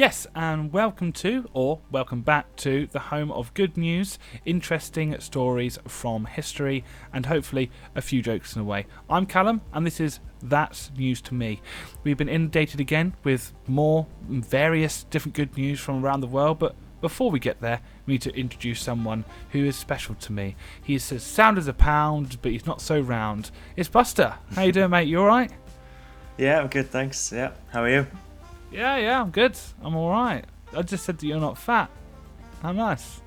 Yes, and welcome to, or welcome back to, the home of good news, interesting stories from history, and hopefully a few jokes in a way. I'm Callum, and this is That's News to Me. We've been inundated again with more various different good news from around the world, but before we get there, we need to introduce someone who is special to me. He's as sound as a pound, but he's not so round. It's Buster. How you doing, mate? You all right? Yeah, I'm good, thanks. Yeah, how are you? Yeah, yeah, I'm good. I'm all right. I just said that you're not fat. How nice.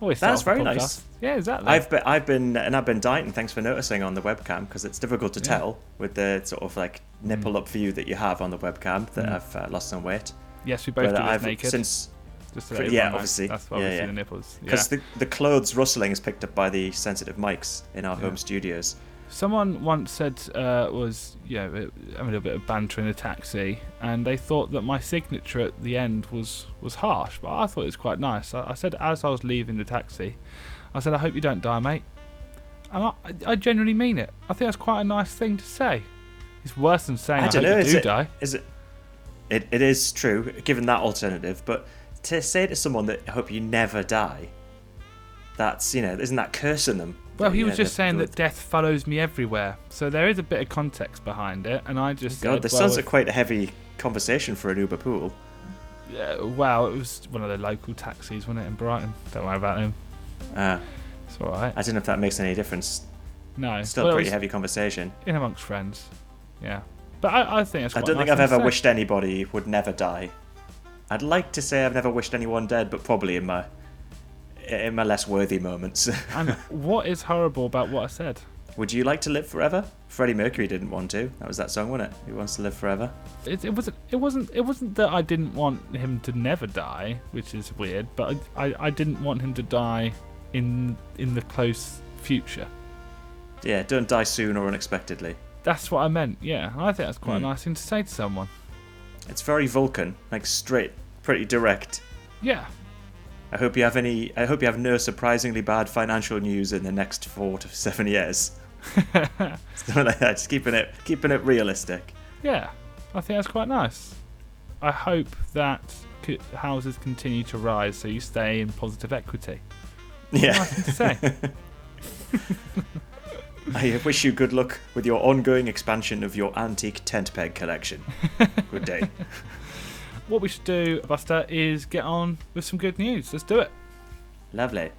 Always That's very nice. Yeah, exactly. I've been, I've been, and I've been dieting. Thanks for noticing on the webcam because it's difficult to Yeah. tell with the sort of like nipple up view that you have on the webcam that Mm. I've uh, lost some weight. yes, we both but do I've naked. since just so yeah, that everyone knows. obviously. That's why Yeah, we see yeah. the nipples. Yeah. because the the clothes rustling is picked up by the sensitive mics in our Yeah. home studios. Someone once said uh, was you know having a little bit of banter in a taxi, and they thought that my signature at the end was was harsh, but I thought it was quite nice. I, I said as I was leaving the taxi, I said I hope you don't die, mate. And I, I genuinely mean it. I think that's quite a nice thing to say. It's worse than saying I, I don't hope know, you do it- die. Is it? It it is true given that alternative, but to say to someone that I hope you never die, that's you know isn't that cursing them? Well, he You was just saying that death follows me everywhere, so there is a bit of context behind it, and I just God, said, this well, sounds if- like quite a heavy conversation for an Uber pool. Yeah, well, it was one of the local taxis, wasn't it, in Brighton? Don't worry about him. Uh, It's all right. I don't know if that makes any difference. No, Still well, a pretty heavy conversation. in amongst friends. Yeah, but I, I think it's. I don't a think I've ever say. wished anybody would never die. I'd like to say I've never wished anyone dead, but probably in my in my less worthy moments. And what is horrible about what I said? would you like to live forever? Freddie Mercury didn't want to. That was that song, wasn't it? He wants to live forever. It, it wasn't. It wasn't. It wasn't that I didn't want him to never die, which is weird. But I, I, I didn't want him to die in in the close future. Yeah, don't die soon or unexpectedly. That's what I meant. Yeah, I think that's quite Hmm. a nice thing to say to someone. It's very Vulcan, like straight, pretty direct. Yeah, I hope you have any. I hope you have no surprisingly bad financial news in the next four to seven years. Something like that. Just keeping it, keeping it realistic. Yeah, I think that's quite nice. I hope that houses continue to rise so you stay in positive equity. Yeah. Nice to say. I wish you good luck with your ongoing expansion of your antique tent peg collection. Good day. What we should do, Buster, is get on with some good news. Let's do it. Lovely.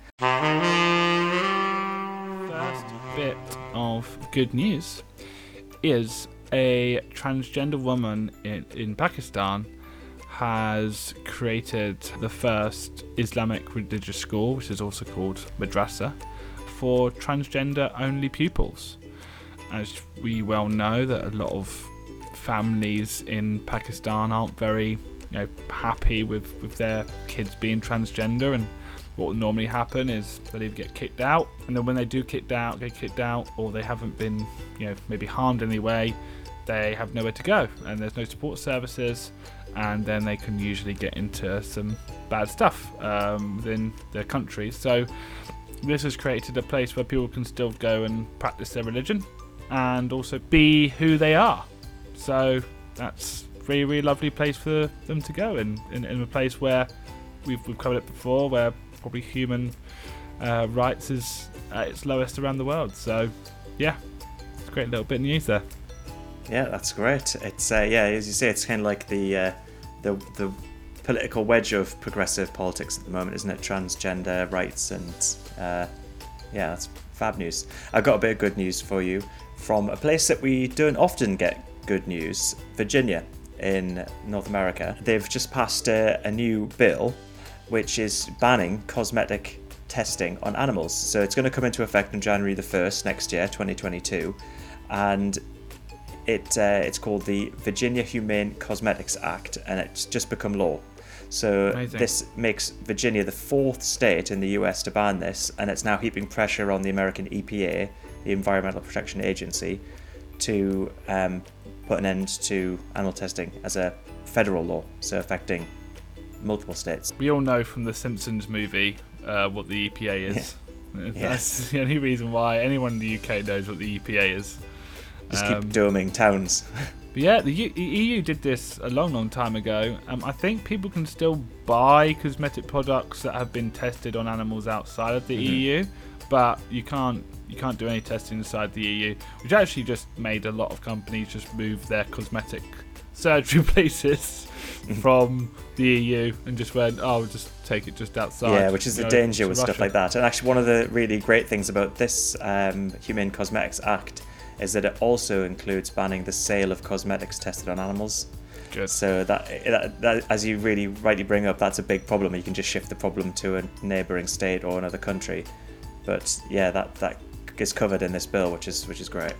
First bit of good news is a transgender woman in, in Pakistan has created the first Islamic religious school, which is also called madrasa, for transgender only pupils. As we well know, that a lot of families in Pakistan aren't very you know, happy with, with their kids being transgender and what will normally happen is they'll either get kicked out, and then when they do kicked out, get kicked out, or they haven't been, you know, maybe harmed in any way, they have nowhere to go, and there's no support services, and then they can usually get into some bad stuff um, within their country. So this has created a place where people can still go and practice their religion, and also be who they are. So that's really, really lovely place for them to go, and in, in a place where we've, we've covered it before, where probably human uh, rights is at its lowest around the world. So, yeah, it's a great little bit of news there. Yeah, that's great. It's uh, yeah, as you say, it's kind of like the uh, the the political wedge of progressive politics at the moment, isn't it? Transgender rights and uh, yeah, that's fab news. I've got a bit of good news for you from a place that we don't often get good news, Virginia in North America. They've just passed a, a new bill which is banning cosmetic testing on animals. So it's going to come into effect on January the 1st next year, 2022. And it uh, it's called the Virginia Humane Cosmetics Act, and it's just become law. So Amazing. this makes Virginia the fourth state in the U.S. to ban this, and it's now heaping pressure on the American EPA, the Environmental Protection Agency, to um, put an end to animal testing as a federal law, so affecting multiple states. We all know from the Simpsons movie uh, what the EPA is. That's Yes. the only reason why anyone in the UK knows what the EPA is. Just Um, keep doming towns. But yeah, the U- EU did this a long, long time ago. Um, I think people can still buy cosmetic products that have been tested on animals outside of the Mhm. EU, but you can't you can't do any testing inside the EU, which actually just made a lot of companies just move their cosmetic surgery places from the EU and just went, oh, we'll just take it just outside. Yeah, which is you the know, danger with stuff like that. And actually, one of the really great things about this um, Humane Cosmetics Act is that it also includes banning the sale of cosmetics tested on animals. Good. So that, that, that, as you really rightly bring up, that's a big problem. You can just shift the problem to a neighbouring state or another country. But yeah, that that is covered in this bill, which is which is great.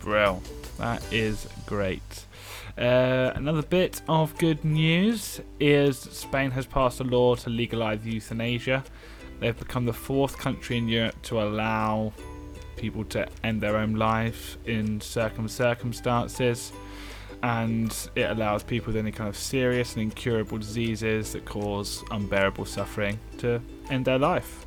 Brill. That is great. Uh, another bit of good news is Spain has passed a law to legalise euthanasia. They've become the fourth country in Europe to allow people to end their own life in certain circumstances, and it allows people with any kind of serious and incurable diseases that cause unbearable suffering to end their life.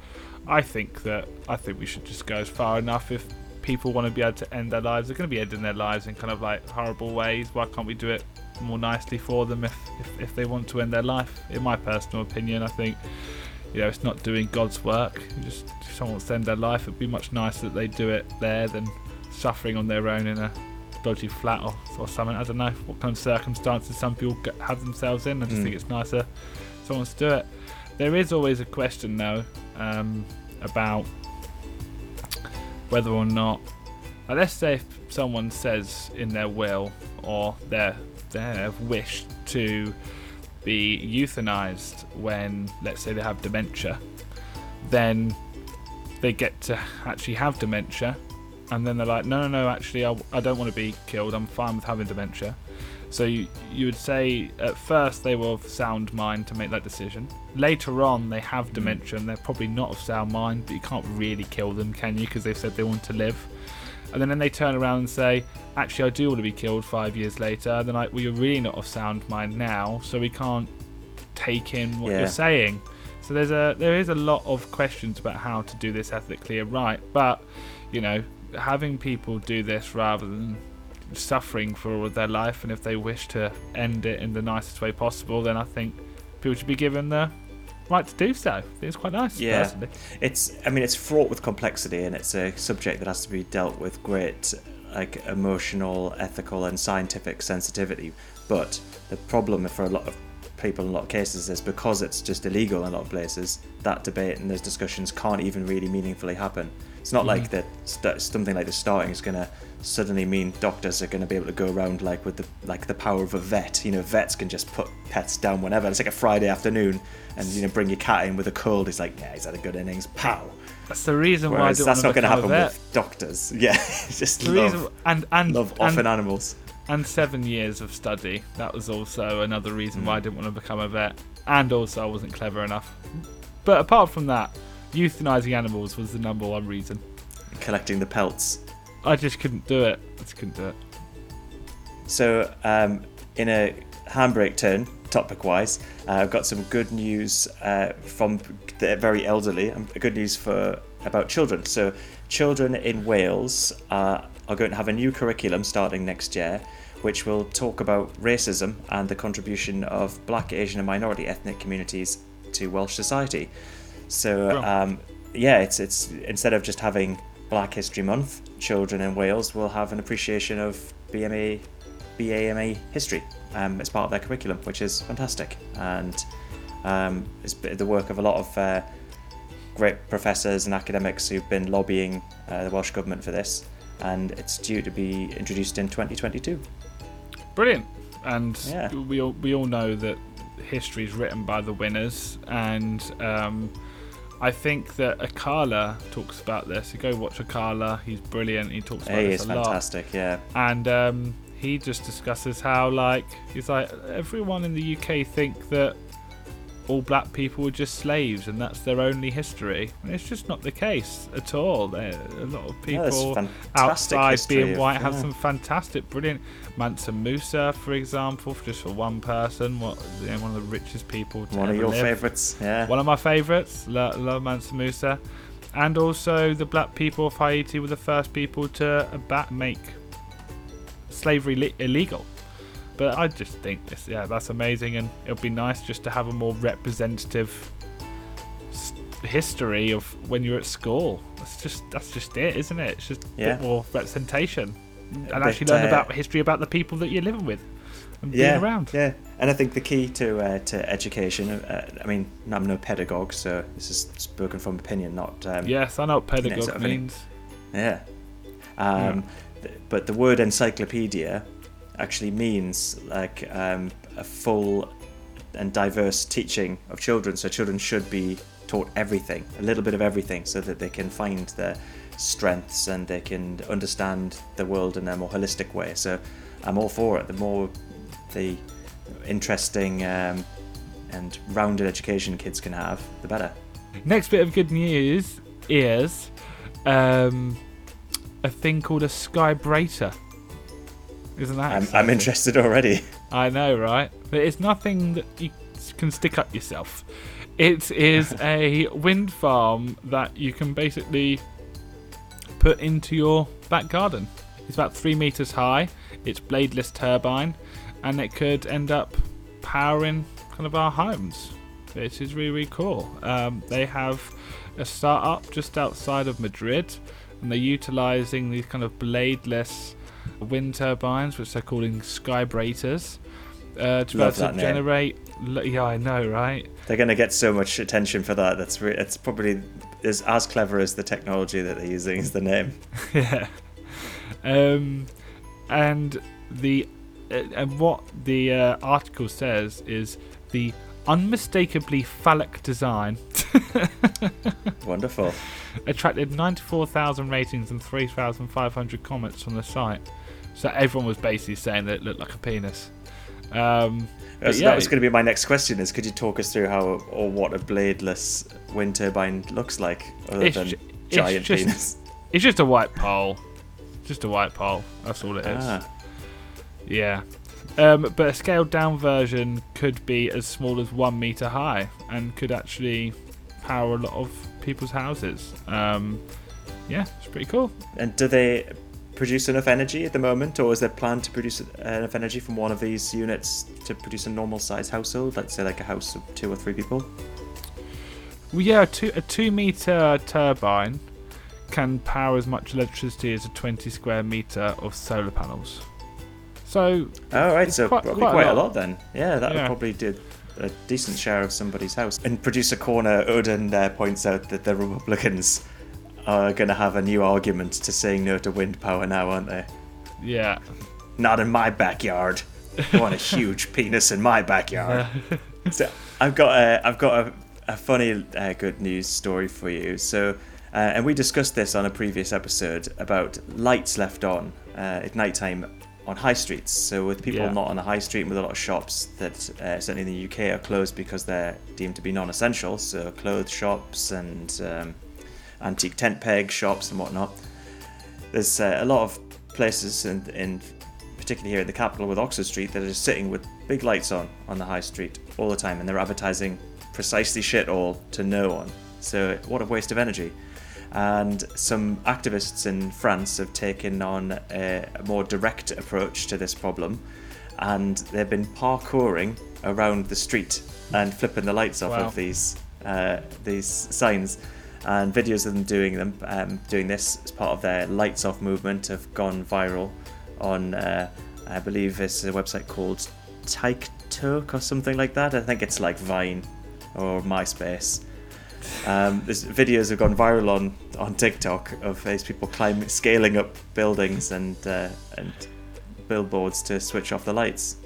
I think that I think we should just go as far enough if people want to be able to end their lives, they're going to be ending their lives in kind of like horrible ways. Why can't we do it more nicely for them if, if, if they want to end their life? In my personal opinion, I think you know it's not doing God's work. You just if someone wants to end their life, it'd be much nicer that they do it there than suffering on their own in a dodgy flat or, or something. I don't know what kind of circumstances some people have themselves in. I just Mm. think it's nicer if someone wants to do it. There is always a question though um, about whether or not, let's say if someone says in their will or their their wish to be euthanized when, let's say, they have dementia, then they get to actually have dementia, and then they're like, no, no, no, actually, I, I don't want to be killed. I'm fine with having dementia. So you, you would say at first they were of sound mind to make that decision. Later on, they have mm. dementia and they're probably not of sound mind, but you can't really kill them, can you? Because they've said they want to live. And then, then they turn around and say, actually, I do want to be killed five years later. And they're like, well, you're really not of sound mind now, so we can't take in what Yeah. you're saying. So there's a there is a lot of questions about how to do this ethically and right. But you know, having people do this rather than suffering for all of their life, and if they wish to end it in the nicest way possible, then I think people should be given the right to do so. I think it's quite nice, Yeah. personally. It's, I mean, it's fraught with complexity, and it's a subject that has to be dealt with great, like emotional, ethical, and scientific sensitivity. But the problem for a lot of people in a lot of cases is because it's just illegal in a lot of places. That debate and those discussions can't even really meaningfully happen. It's not mm-hmm. like that st- something like the starting is going to suddenly mean doctors are going to be able to go around like with the like the power of a vet. You know, vets can just put pets down whenever. It's like a Friday afternoon, and you know, bring your cat in with a cold. He's like, yeah, he's had a good innings. Pow. That's the reason why I Whereas don't that's not going to happen with doctors. Yeah, just The love, reason, and and love and, often animals. and seven years of study. That was also another reason Mm. why I didn't want to become a vet. And also, I wasn't clever enough. But apart from that, euthanizing animals was the number one reason. collecting the pelts. I just couldn't do it. I just couldn't do it. So, um, in a handbrake turn, topic wise, uh, I've got some good news uh, from the very elderly, and good news for about children. So, children in Wales uh, are going to have a new curriculum starting next year, which will talk about racism and the contribution of black, Asian, and minority ethnic communities to Welsh society. So, um, yeah, it's it's instead of just having Black History Month, children in Wales will have an appreciation of BMA, BAME history um, as part of their curriculum, which is fantastic, and um, it's the work of a lot of uh, great professors and academics who've been lobbying uh, the Welsh government for this, and it's due to be introduced in 2022. Brilliant. And Yeah. we all we all know that history is written by the winners, and um, I think that Akala talks about this. You go watch Akala; he's brilliant. He talks about Hey, this a lot. fantastic, yeah. and um, he just discusses how like he's like everyone in the UK think that all black people were just slaves and that's their only history and it's just not the case at all there a lot of people fantastic outside being of- white have some fantastic brilliant Mansa Musa for example just for one person what you know, one of the richest people One of your live. favourites, yeah. One of my favourites, love, love Mansa Musa. And also, the black people of Haiti were the first people to make slavery li- illegal. But I just think this, yeah, that's amazing, and it'll be nice just to have a more representative history of when you're at school. That's just that's just it, isn't it? It's just a bit more representation, and But, actually learn uh, about history about the people that you're living with and yeah, being around. Yeah, and I think the key to uh, to education. Uh, I mean, I'm no pedagogue, so this is spoken from opinion, not um, Yes, I know what pedagogue sort of any- Yeah. Um, th- but the word encyclopedia actually means like um, a full and diverse teaching of children. So children should be taught everything, a little bit of everything, so that they can find their strengths and they can understand the world in a more holistic way. So I'm all for it. The more the interesting um, and rounded education kids can have, the better. Next bit of good news is um, a thing called a Skybrator. Isn't that? I'm, I'm interested already. I know, right? But it's nothing that you can stick up yourself. It is a wind farm that you can basically put into your back garden. It's about three meters high. It's bladeless turbine, and it could end up powering kind of our homes. Which is really, really cool. Um, they have a startup just outside of Madrid, and they're utilizing these kind of bladeless wind turbines, which they're calling Skybrators, uh, to be able to that name. generate. Yeah, I know, right? They're going to get so much attention for that. That's re- it's probably is as clever as the technology that they're using is the name. yeah. Um, and the uh, and what the uh, article says is the unmistakably phallic design Wonderful. attracted 94,000 ratings and 3,500 comments from the site. So everyone was basically saying that it looked like a penis. Um, so yeah, that was going to be my next question: is could you talk us through how or what a bladeless wind turbine looks like, other It's than ju- it's giant just- penis? it's just a white pole. Just a white pole. That's all it is. Ah, Yeah. Um, but a scaled down version could be as small as one meter high and could actually power a lot of people's houses. Um, yeah, it's pretty cool. and do they produce enough energy at the moment, or is there plan to produce enough energy from one of these units to produce a normal size household, let's say like a house of two or three people? Well, yeah, a two, a two meter turbine can power as much electricity as a 20 square meter of solar panels. So, Oh, right, so quite- probably quite quite, a a lot. lot then. Yeah, that Yeah. would probably do a decent share of somebody's house. And producer corner Odin uh, points out that the Republicans are going to have a new argument to saying no to wind power now, aren't they? yeah. Not in my backyard. I want a huge penis in my backyard. so I've got a, I've got a, a funny uh, good news story for you. So, uh, and we discussed this on a previous episode about lights left on uh, at night time on high streets. So with people Yeah. not on the high street and with a lot of shops that uh, certainly in the UK are closed because they're deemed to be non-essential. So clothes shops and um, antique tent peg shops and whatnot. There's uh, a lot of places, in, in particularly here in the capital with Oxford Street, that are just sitting with big lights on on the high street all the time, and they're advertising precisely shit all to no one. So what a waste of energy. And some activists in France have taken on a, more direct approach to this problem, and they've been parkouring around the street and flipping the lights off Wow. of these uh, these signs. And videos of them doing them, um, doing this as part of their lights off movement have gone viral on, uh, I believe it's a website called TikTok or something like that. I think it's like Vine or MySpace. Um, there's videos have gone viral on, on TikTok of these people climbing, scaling up buildings and uh, and billboards to switch off the lights.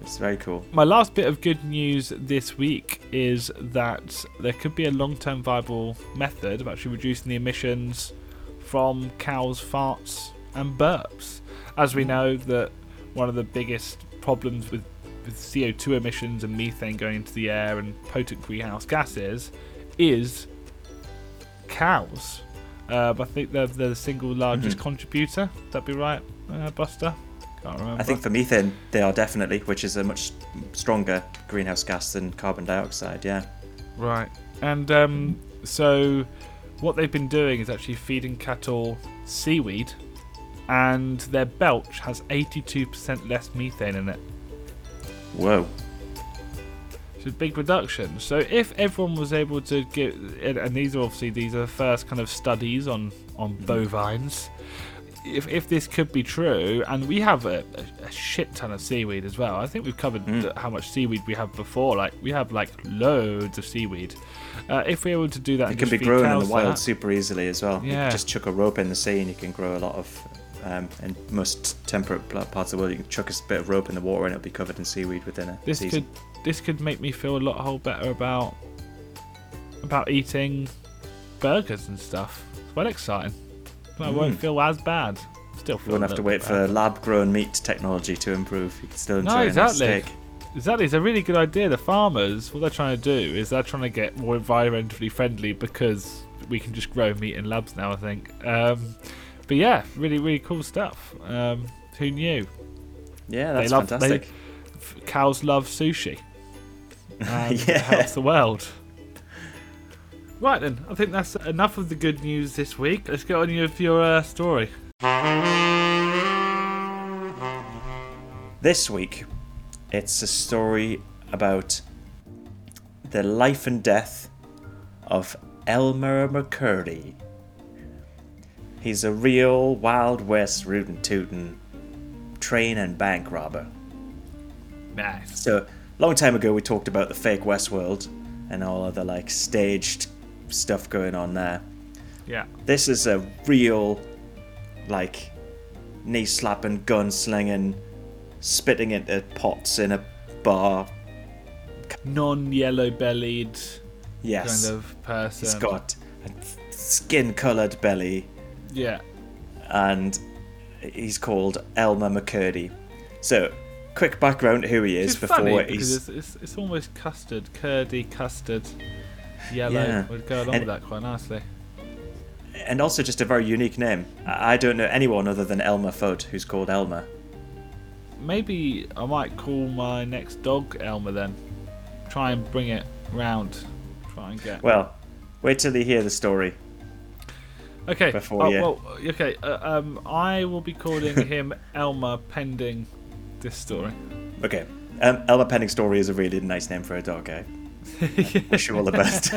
It's very cool. My last bit of good news this week is that there could be a long term viable method of actually reducing the emissions from cows' farts and burps. As we know, that one of the biggest problems with, with CO2 emissions and methane going into the air and potent greenhouse gases is cows. Uh, I think they're, they're the single largest Mhm. contributor. Would that be right, uh, Buster? I think for methane, they are definitely, which is a much stronger greenhouse gas than carbon dioxide. Yeah. Right. And um, so what they've been doing is actually feeding cattle seaweed, and their belch has 82% less methane in it Whoa. It's a big reduction. So if everyone was able to get, and- and these are obviously these are the first kind of studies on on bovines. If if this could be true, and we have a, a, a shit ton of seaweed as well. I think we've covered Mm. how much seaweed we have before. Like we have like loads of seaweed. Uh, if we were to do that, It can be grown in the wild that- super easily as well. You Yeah. can just chuck a rope in the sea and you can grow a lot of. Um, in most temperate parts of the world, you can chuck a bit of rope in the water and it'll be covered in seaweed within a this season. could this could make me feel a lot whole better about about eating burgers and stuff. It's quite exciting. I won't Mm. feel as bad. Still You won't have to wait for lab-grown meat technology to improve. You can still enjoy No, a nice exactly. steak. Exactly, it's a really good idea. The farmers, what they're trying to do is they're trying to get more environmentally friendly because we can just grow meat in labs now. I think. Um, but yeah, really, really cool stuff. Um, who knew? Yeah, They that's love- fantastic. F- Cows love sushi. And Yeah. it helps the world. Right then, I think that's enough of the good news this week. Let's get on with your uh, story. This week, it's a story about the life and death of Elmer McCurdy. He's a real Wild West rootin' tootin' train and bank robber. Nice. So, a long time ago, we talked about the fake Westworld and all of the like staged stuff going on there. Yeah. This is a real, like, knee slapping, gun slinging, spitting into pots in a bar. Non-yellow bellied Yes. kind of person. He's got a skin coloured belly Yeah. and he's called Elmer McCurdy. So, quick background who he is before he's. because it's, it's, it's almost custard, curdy custard, yellow. Yeah. Would go along And- with that quite nicely. And also just a very unique name. I don't know anyone other than Elmer Fudd who's called Elmer. Maybe I might call my next dog Elmer then. Try and bring it round. Try and get. Well, wait till you hear the story. okay. before oh, you- Well, okay. Uh, um, I will be calling him Elmer pending this story. Okay. Um, Elmer pending Story is a really nice name for a dog. I wish you all the best.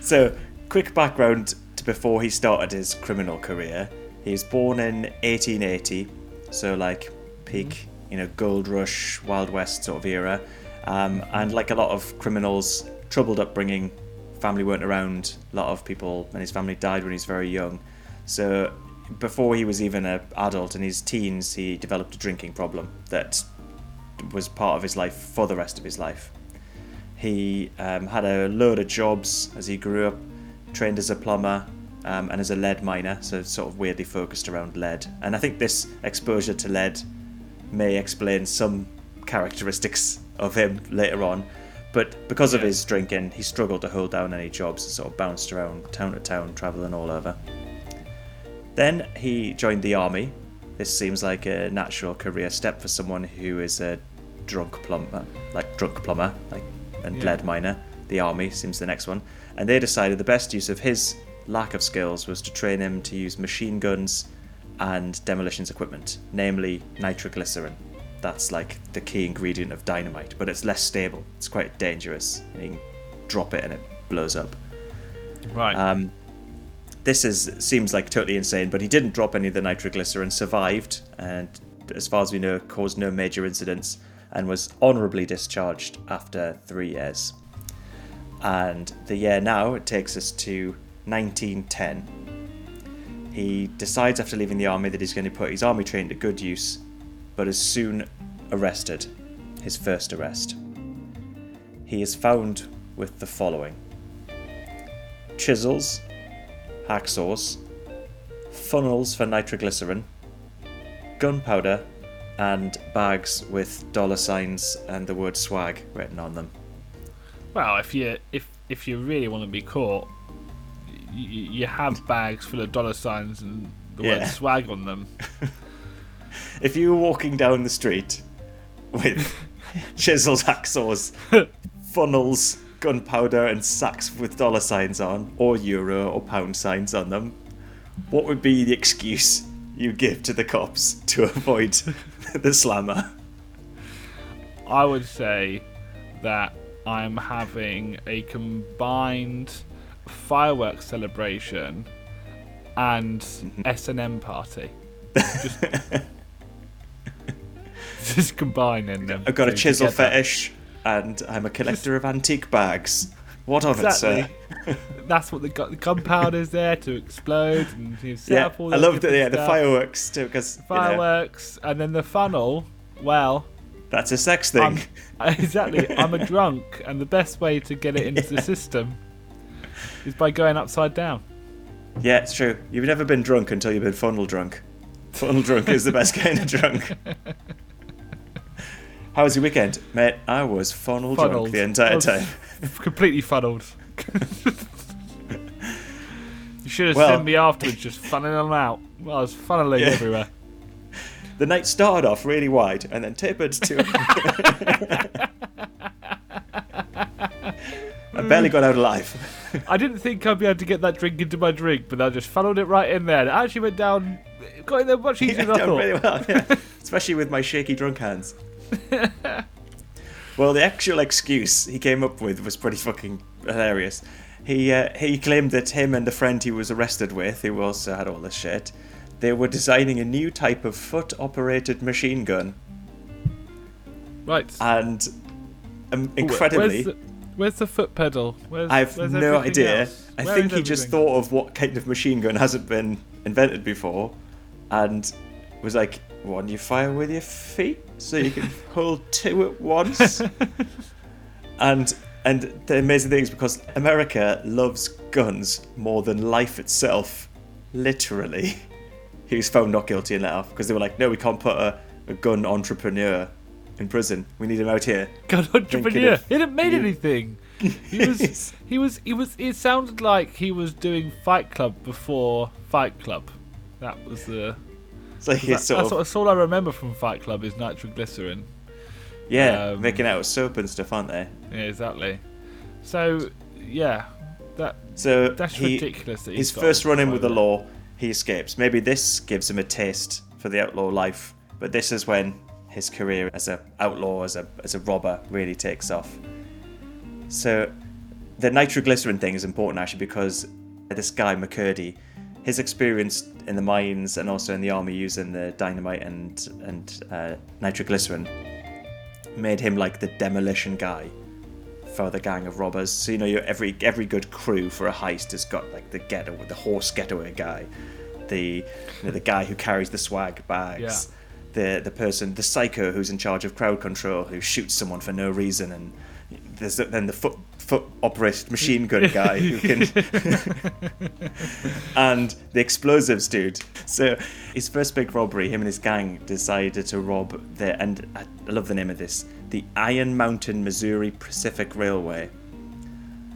so, quick background to before he started his criminal career. He was born in 1880, so like peak, you know, gold rush, Wild West sort of era. Um, and like a lot of criminals, troubled upbringing, family weren't around. A lot of people and his family died when he was very young. So before he was even an adult in his teens, he developed a drinking problem that was part of his life for the rest of his life. He um, had a load of jobs as he grew up, trained as a plumber um, and as a lead miner, so sort of weirdly focused around lead. And I think this exposure to lead may explain some characteristics of him later on. But because of his drinking, he struggled to hold down any jobs and sort of bounced around town to town, travelling all over. Then he joined the army. This seems like a natural career step for someone who is a drunk plumber, like drunk plumber, like and Yeah. lead miner. The army seems the next one, and they decided the best use of his lack of skills was to train him to use machine guns and demolitions equipment, namely nitroglycerin. That's like the key ingredient of dynamite, but it's less stable. It's quite dangerous. You can drop it and it blows up. Right. Um, this is seems like totally insane, but he didn't drop any of the nitroglycerin, survived, and as far as we know, caused no major incidents, and was honourably discharged after three years. And the year now it takes us to 1910. He decides after leaving the army that he's going to put his army training to good use, but is soon arrested. His first arrest. He is found with the following chisels, hacksaws, funnels for nitroglycerin, gunpowder, and bags with dollar signs and the word swag written on them. Well, if you if if you really want to be caught, you, you have bags full of dollar signs and the word swag on them. If you were walking down the street with chisels, hacksaws, funnels, gunpowder, and sacks with dollar signs on, or euro or pound signs on them, what would be the excuse you give to the cops to avoid the slammer? I would say that I'm having a combined fireworks celebration and Mm-hmm. S and M party. Just, just combining them. I've got a chisel together. fetish, and I'm a collector of antique bags. What of Exactly. it, sir? That's what the, gu- the gunpowder's there to explode and you set Yeah, up all I love the yeah the fireworks too because fireworks, and then the funnel. Well, that's a sex thing. I'm, exactly. I'm a drunk, and the best way to get it into the system is by going upside down. Yeah, it's true. You've never been drunk until you've been funnel drunk. Funnel drunk is the best kind of drunk. How was your weekend, mate? I was funnel drunk Funneled. the entire time. Completely funneled. you should have Well- seen me afterwards, just funneling them out. Well, I was funneling Yeah. everywhere. The night started off really wide and then tapered to. I barely got out alive. I didn't think I'd be able to get that drink into my drink, but I just funneled it right in there. It actually went down, got in there much easier Yeah, than I thought. really well, yeah. especially with my shaky drunk hands. well, the actual excuse he came up with was pretty fucking hilarious. He uh, he claimed that him and the friend he was arrested with, who also had all this shit, they were designing a new type of foot-operated machine gun, Right. and um, incredibly. Where's the, where's the foot pedal? Where's, I have where's no idea. else? I Where think he just thought of what kind of machine gun hasn't been invented before and was like, one you fire with your feet so you can hold two at once. and and the amazing thing is because America loves guns more than life itself. Literally. He was found not guilty and let off because they were like, no, we can't put a, a gun entrepreneur in prison. We need him out here. God, entrepreneur. of He didn't made you. anything. He was. he was. He was. It sounded like he was doing Fight Club before Fight Club. That was the. It's like That, he's that's, of that's all I remember from Fight Club is nitroglycerin. Yeah, Um, making out with soap and stuff, aren't they? Yeah, exactly. So yeah, that So that's he, ridiculous. That his first run in with the law, he escapes. Maybe this gives him a taste for the outlaw life, but this is when his career as a outlaw, as a as a robber, really takes off. So the nitroglycerin thing is important actually because this guy McCurdy, his experience in the mines and also in the army using the dynamite and and uh, nitroglycerin made him like the demolition guy for the gang of robbers. So you know, every every good crew for a heist has got like the getaway, the horse getaway guy, the you know, the guy who carries the swag bags, the the person, the psycho who's in charge of crowd control who shoots someone for no reason, and there's then the foot foot operated machine gun guy who can and the explosives dude. So his first big robbery, him and his gang decided to rob the and I love the name of this, the Iron Mountain Missouri Pacific Railway.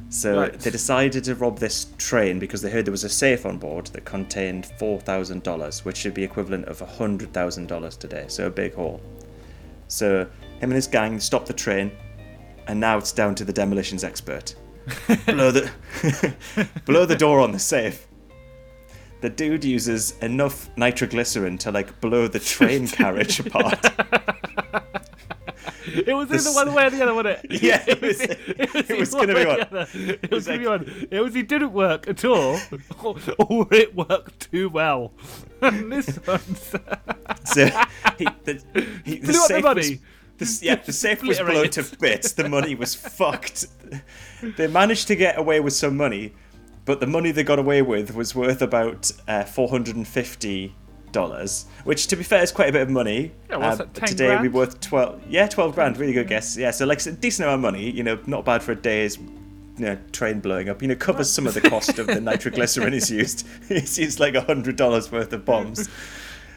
So Right. they decided to rob this train because they heard there was a safe on board that contained four thousand dollars, which should be equivalent of hundred thousand dollars today. So a big haul. So him and his gang stopped the train, and now it's down to the demolitions expert. blow the blow the door on the safe. The dude uses enough nitroglycerin to like blow the train carriage apart. It was either one way or the other, wasn't it? Yeah, it was- it was one gonna be one. the other. It was like- gonna be one. It was he didn't work at all, or, or it worked too well. And this one's So he, the, he, the Blew up the money. The, yeah, the safe was blown to bits. The money was fucked. They managed to get away with some money, but the money they got away with was worth about uh, four hundred and fifty dollars, which, to be fair, is quite a bit of money. Yeah, what's Uh, that, 10 today grand? worth twelve. Yeah, twelve grand. Really good guess. Yeah, so like a decent amount of money. You know, not bad for a day's. You know, train blowing up. You know, covers some of the cost of the nitroglycerin he's used. It's used like a hundred dollars worth of bombs.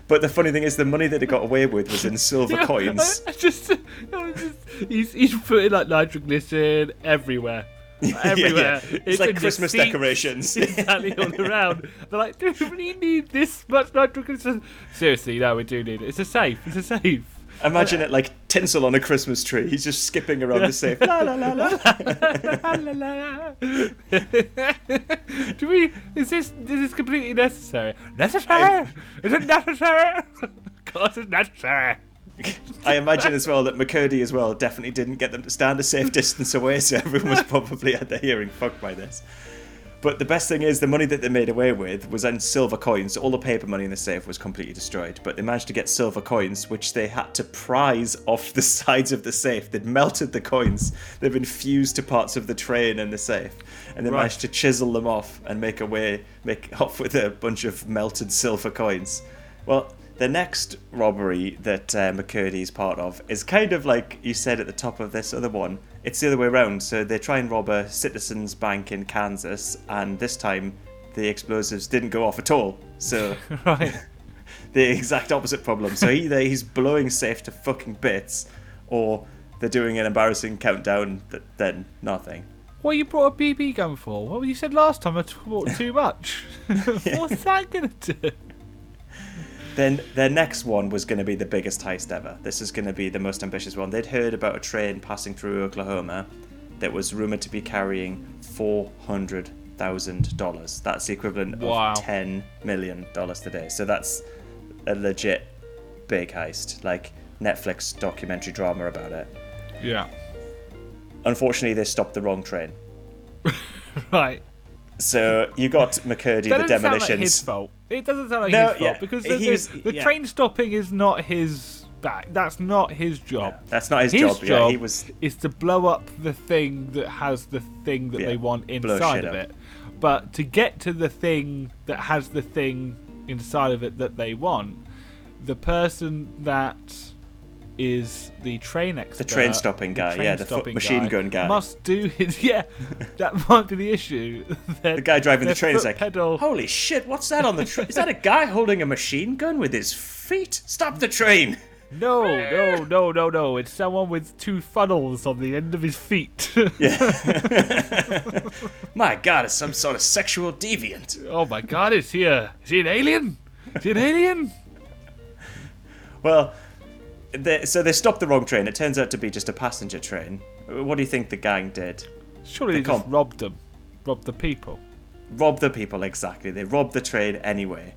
But the funny thing is, the money that he got away with was in silver Yeah, coins. I just, I just he's, he's putting like nitroglycerin everywhere. Everywhere. yeah. It's like in the Christmas seats, decorations. exactly all around. They're like, do we really need this much nitroglycerin? Seriously, no, we do need it. It's a safe. It's a safe. Imagine it like tinsel on a Christmas tree. He's just skipping around the safe. La, la, la, la. La, la, la. Do we? Is this? Is this completely necessary? Necessary? Is it necessary? of course, it's necessary. I imagine as well that McCurdy as well definitely didn't get them to stand a safe distance away, so everyone was probably at the hearing fucked by this. But the best thing is, the money that they made away with was in silver coins. All the paper money in the safe was completely destroyed. But they managed to get silver coins, which they had to prise off the sides of the safe. They'd melted the coins. They've been fused to parts of the train and the safe, and they Right. managed to chisel them off and make away, make off with a bunch of melted silver coins. Well, the next robbery that uh, McCurdy is part of is kind of like you said at the top of this other one. It's the other way around. So they try and rob a Citizens Bank in Kansas, and this time the explosives didn't go off at all. So Right. the exact opposite problem. So either he's blowing safe to fucking bits, or they're doing an embarrassing countdown that then nothing. What you brought a BB gun for? What you said last time? I talked too much. What's that gonna do? Then their next one was going to be the biggest heist ever. This is going to be the most ambitious one. They'd heard about a train passing through Oklahoma that was rumored to be carrying four hundred thousand dollars. That's the equivalent Wow. of ten million dollars today. So that's a legit big heist, like Netflix documentary drama about it. Yeah. Unfortunately, they stopped the wrong train. Right. So you got McCurdy, the sound like his fault. It doesn't sound like No, his fault yeah, because the, he the, the yeah. train stopping is not his back. That's not his job. That's not his, His job. Yeah, job he was. is to blow up the thing that has the thing that Yeah, they want inside of up. it. But to get to the thing that has the thing inside of it that they want, the person that is the train expert, The train stopping guy, train yeah, the foot machine gun guy. must do his. Yeah, that might be the issue. The guy driving the train is like, pedal- "Holy shit! What's that on the train? is that a guy holding a machine gun with his feet? Stop the train!" No, no, no, no, no. It's someone with two funnels on the end of his feet. yeah. My God, it's some sort of sexual deviant. oh my god, is he a is he an alien? Is he an alien? Well, they, so they stopped the wrong train. It turns out to be just a passenger train. What do you think the gang did? Surely They they just robbed them. Robbed the people. Robbed the people exactly. They robbed the train anyway.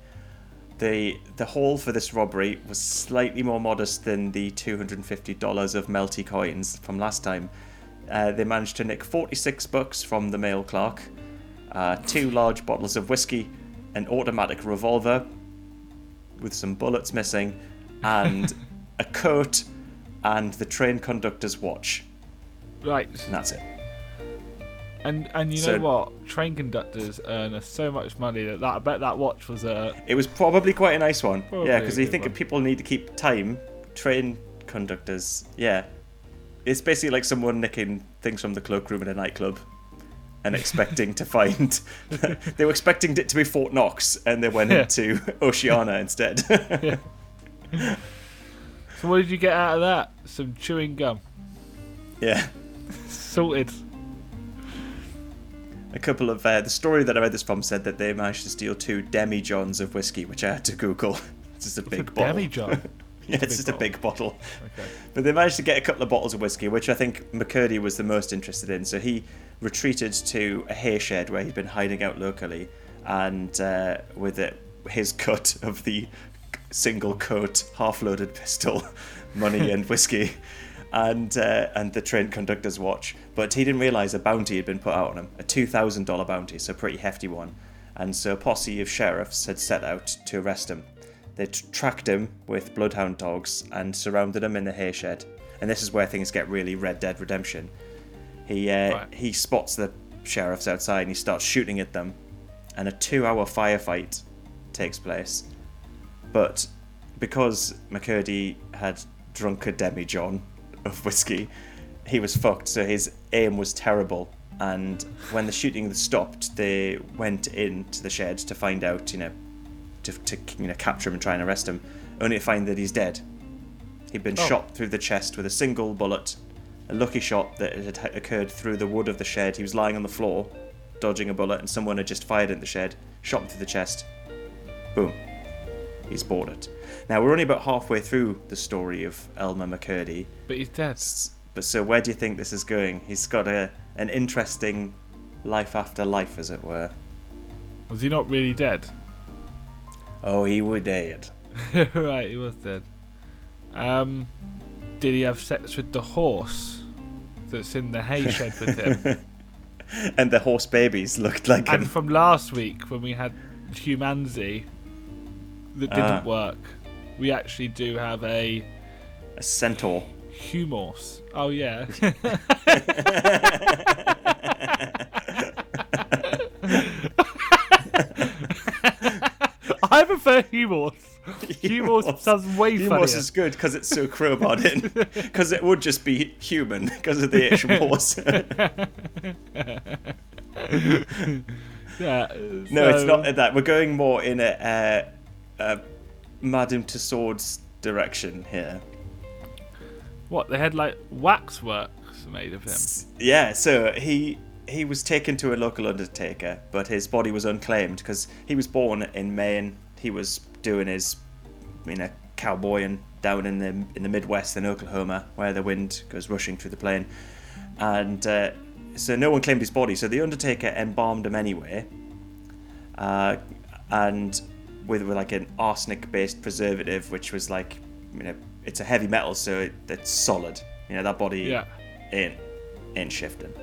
The the haul for this robbery was slightly more modest than the two hundred and fifty dollars of melty coins from last time. Uh, they managed to nick forty six bucks from the mail clerk, uh, two large bottles of whiskey, an automatic revolver with some bullets missing, and a coat and the train conductor's watch. Right. And that's it. And and you So- know what? Train conductors earn us so much money that, that I bet that watch was a. It was probably quite a nice one. Yeah, because you think one. if people need to keep time, train conductors, yeah. It's basically like someone nicking things from the cloakroom in a nightclub and expecting to find. they were expecting it to be Fort Knox and they went Yeah. into Oceana instead. So what did you get out of that? Some chewing gum. yeah. Salted. A couple of. Uh, the story that I read this from said that they managed to steal two demi johns of whiskey, which I had to Google. It's just a big a bottle. demi-john? yeah, it's big just a big bottle. Okay. But they managed to get a couple of bottles of whiskey, which I think McCurdy was the most interested in. So he retreated to a hay shed where he'd been hiding out locally, and uh, with it, his cut of the single coat, half-loaded pistol, money and whiskey, and uh, and the train conductor's watch. But he didn't realise a bounty had been put out on him, a two thousand dollar bounty, so a pretty hefty one. And so a posse of sheriffs had set out to arrest him. They t- tracked him with bloodhound dogs and surrounded him in the hay shed. And this is where things get really Red Dead Redemption. He uh, Right. he spots the sheriffs outside and he starts shooting at them, and a two-hour firefight takes place. But because McCurdy had drunk a demi-john of whiskey, he was fucked. So his aim was terrible. And when the shooting stopped, they went into the shed to find out, you know, to, to you know capture him and try and arrest him, only to find that he's dead. He'd been Oh. shot through the chest with a single bullet, a lucky shot that had occurred through the wood of the shed. He was lying on the floor, dodging a bullet, and someone had just fired in the shed, shot him through the chest. Boom. He's bought it. Now we're only about halfway through the story of Elmer McCurdy. But he's dead. But so where do you think this is going? He's got a an interesting life after life, as it were. Was he not really dead? Oh, he would dead. right, he was dead. Um, did he have sex with the horse that's in the hay shed with him? And the horse babies looked like and him. from last week when we had Humanzee that didn't Ah. work, we actually do have a A centaur. humors. Oh yeah. I prefer humors. Humors sounds way Humors funnier. is good because it's so crowbarred in. Because it would just be human because of the actual horse. Yeah. no, it's not that. We're going more in a, a, a Madame Tussauds direction here. What they had like waxworks made of him. Yeah, so he he was taken to a local undertaker, but his body was unclaimed because he was born in Maine. He was doing his, you know, cowboying down in the in the Midwest in Oklahoma, where the wind goes rushing through the plain, and uh, so no one claimed his body. So the undertaker embalmed him anyway, uh, and with, with like an arsenic-based preservative, which was like, you know, it's a heavy metal, so it, it's solid. You know, that body Yeah. ain't ain't shifting.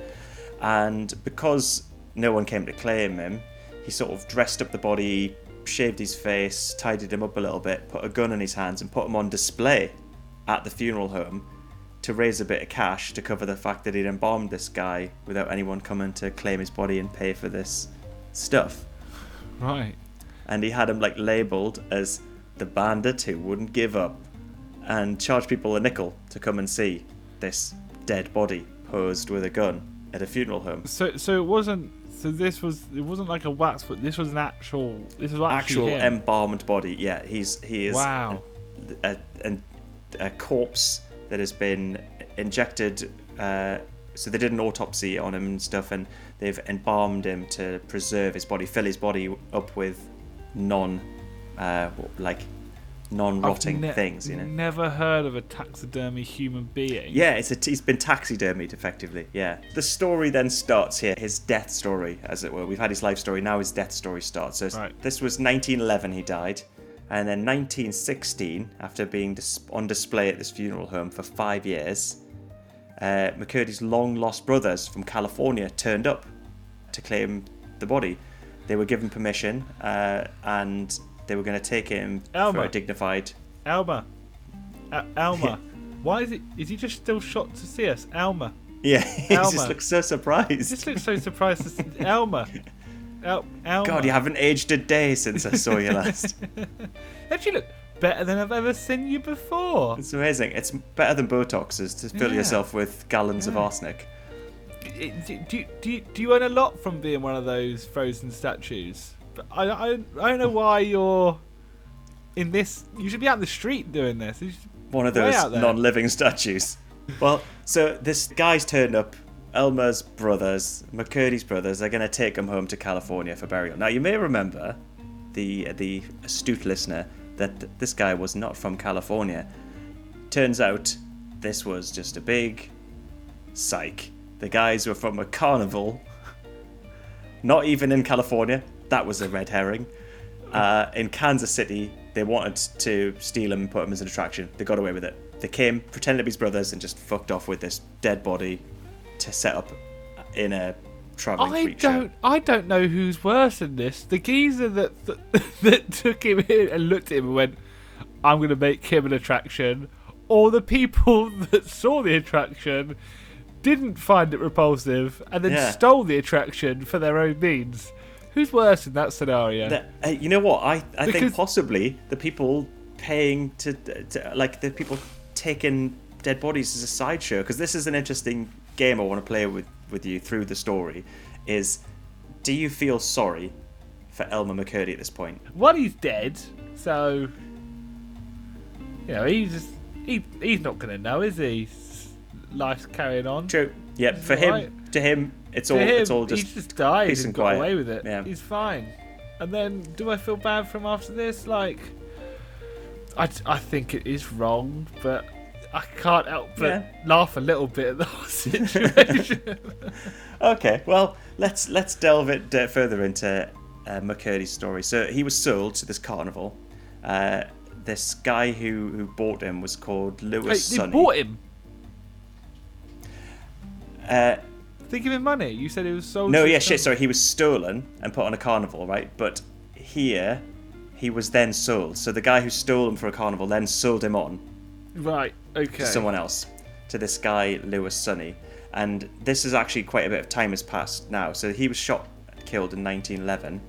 And because no one came to claim him, he sort of dressed up the body, shaved his face, tidied him up a little bit, put a gun in his hands, and put him on display at the funeral home to raise a bit of cash to cover the fact that he'd embalmed this guy without anyone coming to claim his body and pay for this stuff. Right. And he had him like labeled as the bandit who wouldn't give up and charged people a nickel to come and see this dead body posed with a gun at a funeral home. So so it wasn't. So this was it wasn't like a wax, but this was an actual. This was Actual him. embalmed body. Yeah, he's he is Wow. a, a, a corpse that has been injected. Uh, so they did an autopsy on him and stuff, and they've embalmed him to preserve his body, fill his body up with non, uh, like non-rotting ne- things. You know. Never heard of a taxidermy human being. Yeah, it's a, he's been taxidermied effectively. Yeah. The story then starts here. His death story, as it were. We've had his life story. Now his death story starts. So Right. this was 1911. He died, and then 1916, after being dis- on display at this funeral home for five years, uh, McCurdy's long lost brothers from California turned up to claim the body. They were given permission, uh, and they were going to take him for Elmer. a dignified. Alma. A- Alma. Why is it? Is he just still shocked to see us, Alma? Yeah, he just looks so surprised. He just looks so surprised to see Alma. Alma. God, you haven't aged a day since I saw you last. Actually, look better than I've ever seen you before. It's amazing. It's better than Botoxes to fill Yeah. yourself with gallons of arsenic. Do, do, do, you, do you earn a lot from being one of those frozen statues? But I, I, I don't know why you're in this. You should be out in the street doing this. One of those non-living statues. Well, so this guy's turned up. Elmer's brothers, McCurdy's brothers, are going to take him home to California for burial. Now, you may remember, the the astute listener, that this guy was not from California. Turns out, this was just a big psych. The guys were from a carnival, not even in California. That was a red herring. Uh, in Kansas City, they wanted to steal him and put him as an attraction. They got away with it. They came, pretended to be his brothers, and just fucked off with this dead body to set up in a traveling I freak show. don't. I don't know who's worse than this. The geezer that that, that took him in and looked at him and went, "I'm going to make him an attraction," or the people that saw the attraction didn't find it repulsive and then Yeah. stole the attraction for their own means. Who's worse in that scenario? That- uh, you know what? I, I think possibly the people paying to, to like the people taking dead bodies as a sideshow because this is an interesting game I want to play with with you through the story. Is do you feel sorry for Elmer McCurdy at this point? One, he's dead, so you know he's just he, he's not going to know, is he? Life's carrying on. True. Yeah. For him, alright. to him, it's To all him, it's all just he's just died peace and got quiet. away with it. Yeah. He's fine. And then, do I feel bad for him after this? Like, I, I think it is wrong, but I can't help but Yeah. laugh a little bit at the whole situation. Okay, well, let's let's delve it uh, further into uh, McCurdy's story. So he was sold to this carnival. Uh, this guy who, who bought him was called Wait, Louis they bought him. Uh, They give him money. You said it was sold. no, yeah, shit. Sorry, he was stolen and put on a carnival, right? But here, he was then sold. So the guy who stole him for a carnival then sold him on Right. Okay. to someone else, to this guy Louis Sonney. And this is actually quite a bit of time has passed now. So he was shot, killed in 1911,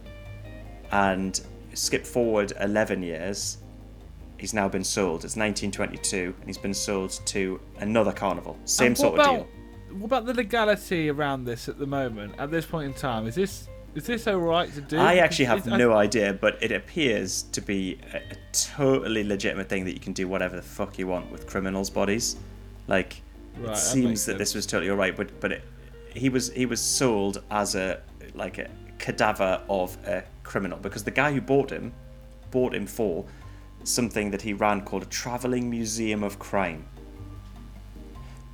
and skip forward 11 years. He's now been sold. It's 1922, and he's been sold to another carnival. Same And what sort of about, deal. What about the legality around this at the moment? At this point in time, is this is this all right to do? I actually have it's- I- no idea, but it appears to be a, a totally legitimate thing that you can do whatever the fuck you want with criminals' bodies. Like, Right, it that seems makes that this was totally alright, but but it, he was he was sold as a like a cadaver of a criminal because the guy who bought him bought him for something that he ran called a traveling museum of crime.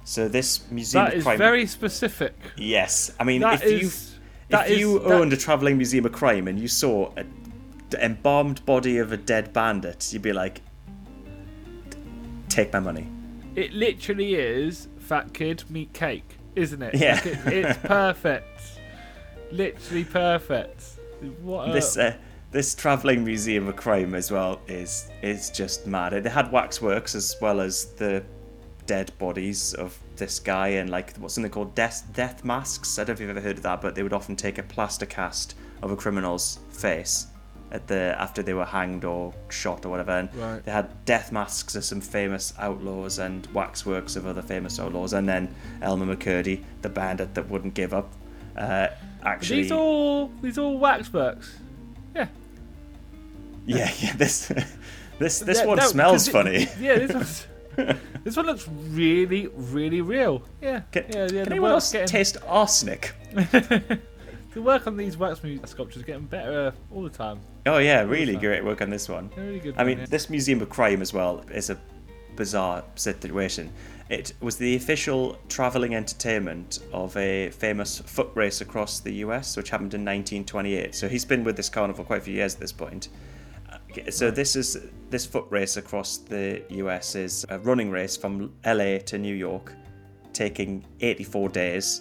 So this museum That of is crime, very specific. yes. I mean, That if you is- that if you is- that- owned a traveling museum of crime and you saw a d- embalmed body of a dead bandit, you'd be like, "Take my money." It literally is fat kid meat cake, isn't it? Yeah. Like, it- it's perfect. Literally perfect. What a, this uh, this traveling museum of crime as well is is just mad. They had waxworks as well as the dead bodies of this guy and like what's something called death death masks. I don't know if you've ever heard of that, but they would often take a plaster cast of a criminal's face at the after they were hanged or shot or whatever. And Right. they had death masks of some famous outlaws and waxworks of other famous outlaws, and then Elmer McCurdy, the bandit that wouldn't give up. Uh, actually, these all these all waxworks. Yeah. Yeah, yeah. This this this one smells it- funny. Yeah, this one's. this one looks really, really real. Yeah. Can, yeah, yeah. can anyone else getting, taste arsenic? the work on these wax sculptures is getting better all the time. Oh yeah, really great work on this one. They're really good. I mean, yeah. this museum of crime as well is a bizarre situation. It was the official traveling entertainment of a famous foot race across the US, which happened in 1928. So he's been with this carnival quite a few years at this point. Uh, so this is this foot race across the US is a running race from LA to New York, taking 84 days.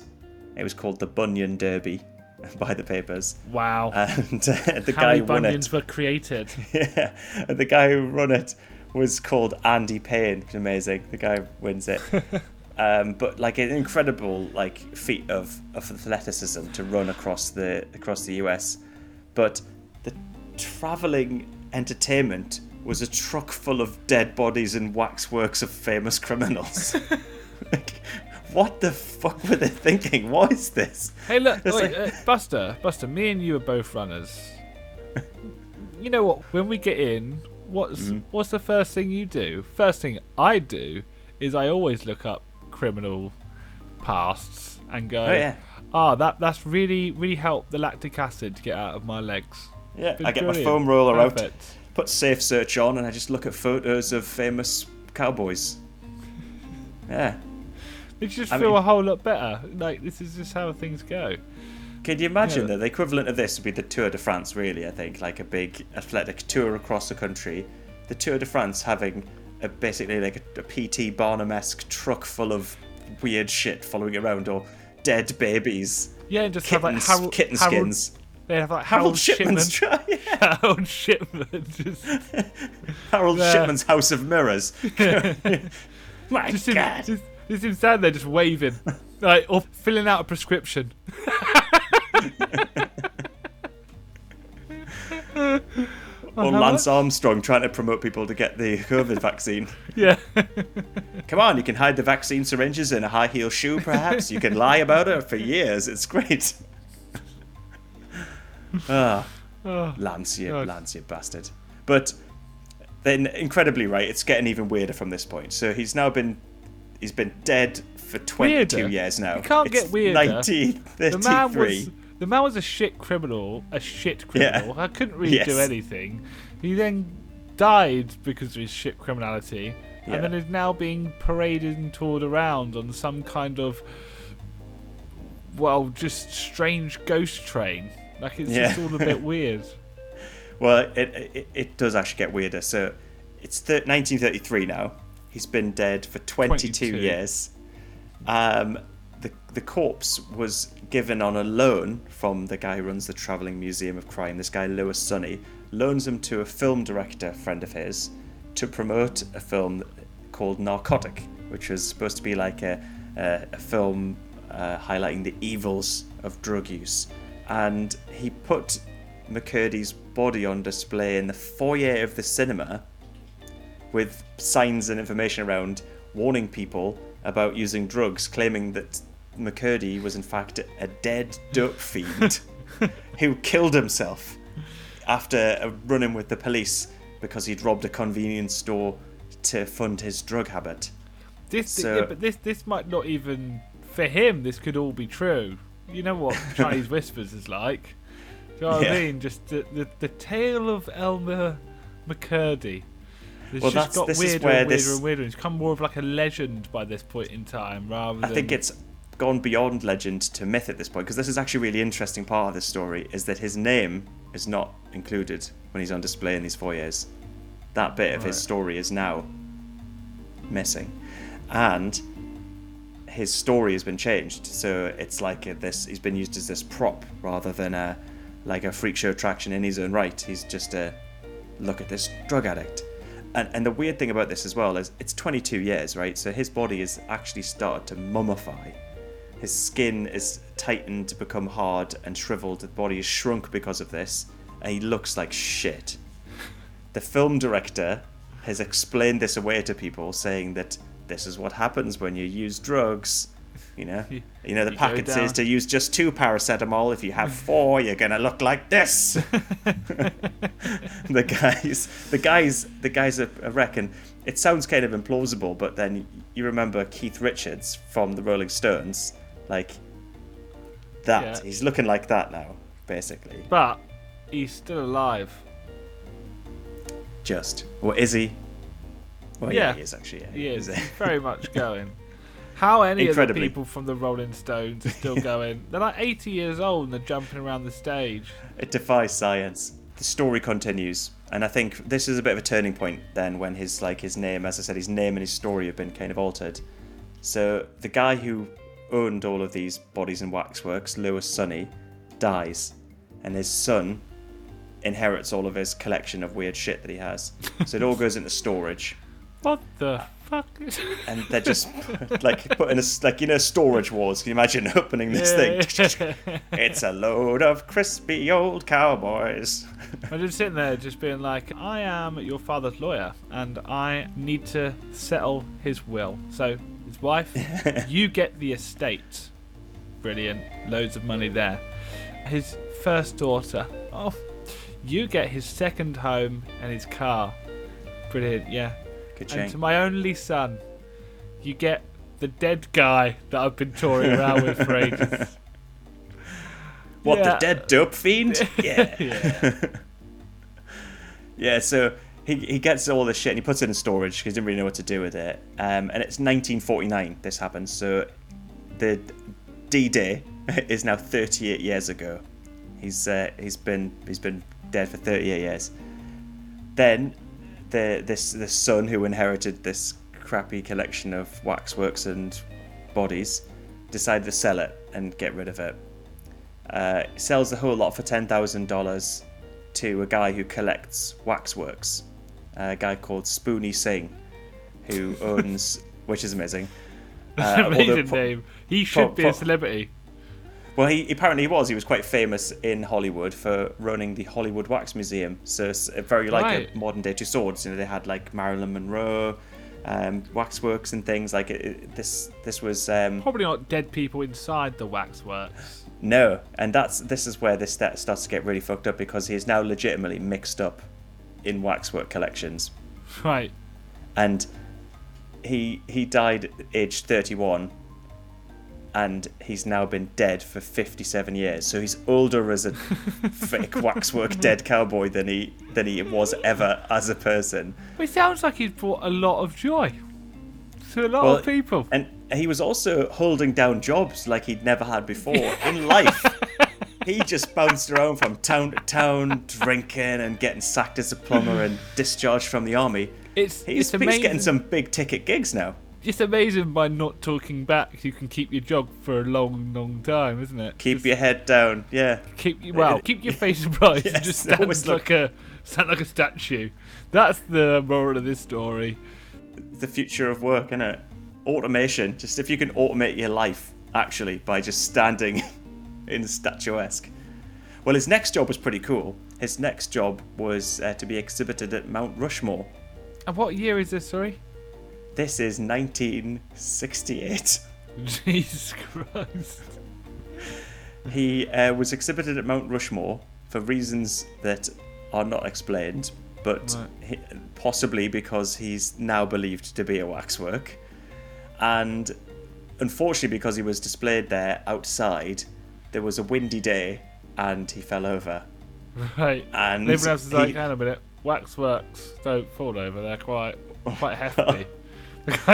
It was called the Bunion Derby by the papers, wow. and uh, the How guy many who won it. bunions were created? Yeah, and the guy who run it was called Andy Payne. Amazing. The guy who wins it. um, but like an incredible like feat of, of athleticism to run across the across the US. But the traveling entertainment was a truck full of dead bodies and waxworks of famous criminals. like, what the fuck were they thinking? What is this? Hey, look, wait, like- uh, Buster, Buster, me and you are both runners. you know what? When we get in, what's Mm-hmm. what's the first thing you do? First thing I do is I always look up criminal pasts and go, Oh yeah. ah, that that's really really helped the lactic acid to get out of my legs. Yeah, I get my foam roller out, Perfect. Put safe search on, and I just look at photos of famous cowboys. Yeah. Makes you just I feel mean- a whole lot better. Like this is just how things go. Can you imagine Yeah. that the equivalent of this would be the Tour de France, really? I think, like a big athletic tour across the country. The Tour de France having a, basically like a, a PT Barnum esque truck full of weird shit following around, or dead babies, Yeah, and just have like kittens, Harold, kitten skins. They have like Harold Harold, Shipman's Shipman. Yeah. Harold Shipman. Just, Harold. Shipman's House of Mirrors. My just, him, God. just, just him standing there just waving, like or filling out a prescription. Or Lance Armstrong trying to promote people to get the COVID vaccine. Yeah. Come on, you can hide the vaccine syringes in a high heel shoe, perhaps. You can lie about it for years. It's great. Ah, Oh, Lance, you. Lance, you bastard. But then, incredibly right, it's getting even weirder from this point. So he's now been, he's been dead for 22 Weirder? years now. You can't It's get weirder. 1933. the man was the man was a shit criminal, a shit criminal. I couldn't really do anything. He then died because of his shit criminality, Yeah. and then is now being paraded and toured around on some kind of well, just strange ghost train. Like it's just all a bit weird. Well, it, it it does actually get weirder. So it's th- 1933 now. He's been dead for 22, 22. years. Um, the the corpse was given on a loan from the guy who runs the Travelling Museum of Crime. This guy Louis Sonney loans him to a film director friend of his to promote a film called Narcotic, which was supposed to be like a a, a film uh, highlighting the evils of drug use. And he put McCurdy's body on display in the foyer of the cinema with signs and information around warning people about using drugs, claiming that McCurdy was in fact a dead dope fiend who killed himself after running with the police because he'd robbed a convenience store to fund his drug habit. This, So- yeah, but this this might not even for him. This could all be true. You know what Chinese whispers is like. Do you know what I mean? Just the, the the tale of Elmer McCurdy. It's Well, just that's- got this is weirder where and weirder this- and weirder. It's become more of like a legend by this point in time, rather I think it's gone beyond legend to myth at this point because this is actually a really interesting part of this story is that his name is not included when he's on display in these foyers. That bit of his story is now missing, and his story has been changed. So it's like this. He's been used as this prop rather than a like a freak show attraction in his own right. He's just a look at this drug addict. And, and the weird thing about this as well is it's 22 years, right? So his body has actually started to mummify. His skin is tightened to become hard and shriveled. The body is shrunk because of this, and he looks like shit. The film director has explained this away to people, saying that this is what happens when you use drugs. You know, You- you know the you packet says to use just two paracetamol. If you have four, you're gonna look like this. the guys, the guys, the guys are, I reckon it sounds kind of implausible, but then you remember Keith Richards from the Rolling Stones, like that. Yeah. He's looking like that now, basically. but he's still alive. Just, or is he? Well, yeah, Yeah. he is actually. Yeah, He is very much going. How any of the people from the Rolling Stones are still going? They're like 80 years old and they're jumping around the stage. It defies science. The story continues, and I think this is a bit of a turning point then when his like his name, as I said, his name and his story have been kind of altered. So the guy who owned all of these bodies and waxworks, Louis Sonney, dies, and his son inherits all of his collection of weird shit that he has. So it all goes into storage, What the fuck? and they're just like putting a like you know storage wars. Can you imagine opening this thing? It's a load of crispy old cowboys. I'm just sitting there, just being like, I am your father's lawyer, and I need to settle his will. So, his wife, you get the estate. Brilliant. Loads of money there. His first daughter, oh, you get his second home and his car. Brilliant, yeah. And Ka-ching. to my only son, you get the dead guy that I've been touring around with for ages. What Yeah. the dead dope fiend? Yeah. yeah. yeah. So he he gets all this shit and he puts it in storage because he didn't really know what to do with it. Um, and it's 1949. This happens. So the D-Day is now 38 years ago. He's uh, he's been he's been dead for 38 years. Then the this the son who inherited this crappy collection of waxworks and bodies decided to sell it and get rid of it. Uh, sells the whole lot for ten thousand dollars to a guy who collects waxworks, a guy called Spoony Singh, who owns, which is amazing. Uh, Amazing pro- name. He should pro- be a celebrity. Well, he apparently he was. He was quite famous in Hollywood for running the Hollywood Wax Museum. So it's very like Right. a modern day Tussauds. You know, they had like Marilyn Monroe, um, waxworks and things like it, it- this. This was um, Probably not dead people inside the waxworks. no, and that's this is where this sta- starts to get really fucked up because he is now legitimately mixed up in waxwork collections, Right. and he he died aged thirty one. And he's now been dead for 57 years. So he's older as a fake waxwork dead cowboy than he than he was ever as a person. It sounds like he's brought a lot of joy to a lot Well, of people. And he was also holding down jobs like he'd never had before in life. he just bounced around from town to town, drinking and getting sacked as a plumber and discharged from the army. It's He's, it's he's getting some big ticket gigs now. It's amazing by not talking back, you can keep your job for a long, long time, isn't it? Keep Just your head down, yeah. keep you well, keep your face bright and just stand always look- like a stand like a statue. That's the moral of this story. The future of work, innit? Automation. Just if you can automate your life, actually, by just standing in statuesque. Well, his next job was pretty cool. His next job was uh, to be exhibited at Mount Rushmore. And what year is this? Sorry, This is 1968. Jesus Christ. He uh, was exhibited at Mount Rushmore for reasons that are not explained, but Right. he, possibly because he's now believed to be a waxwork. And unfortunately, because he was displayed there outside, there was a windy day and he fell over. Right. And Everyone else is he- like, hang on a minute, waxworks don't fall over. They're quite quite hefty.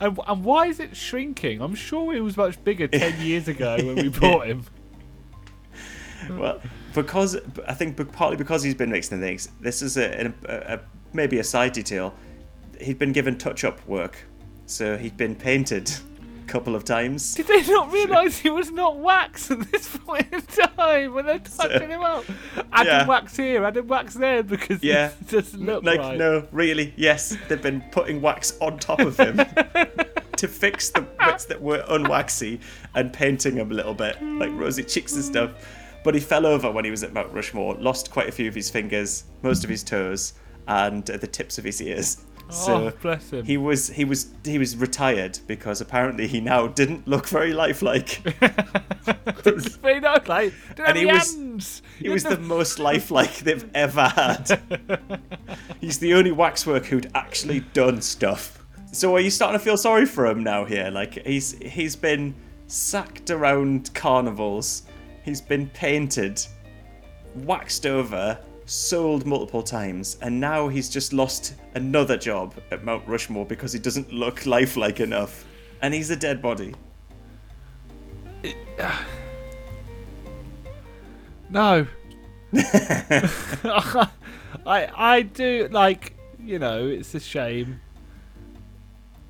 And, and why is it shrinking? I'm sure it was much bigger ten years ago when we bought him. well, because I think partly because he's been mixing things. This is a, a, a maybe a side detail. He'd been given touch-up work, so he'd been painted couple of times. Did they not realise he was not wax at this point in time when they're touching him up? Adding yeah. wax here, adding wax there because Yeah. it doesn't look like right. no, really, yes, they've been putting wax on top of him to fix the bits that were unwaxy and painting him a little bit, like rosy cheeks and stuff. But he fell over when he was at Mount Rushmore, lost quite a few of his fingers, most of his toes, and uh, the tips of his ears. Oh, so oh, bless him. he was he was he was retired because apparently he now didn't look very lifelike. Very nice, like, And he any was- hands. He You was the most lifelike they've ever had. He's the only waxwork who'd actually done stuff. So are you starting to feel sorry for him now here? Like he's he's been sacked around carnivals, he's been painted, waxed over, sold multiple times, and now he's just lost another job at Mount Rushmore because he doesn't look lifelike enough. And he's a dead body. No. I I do like you know it's a shame,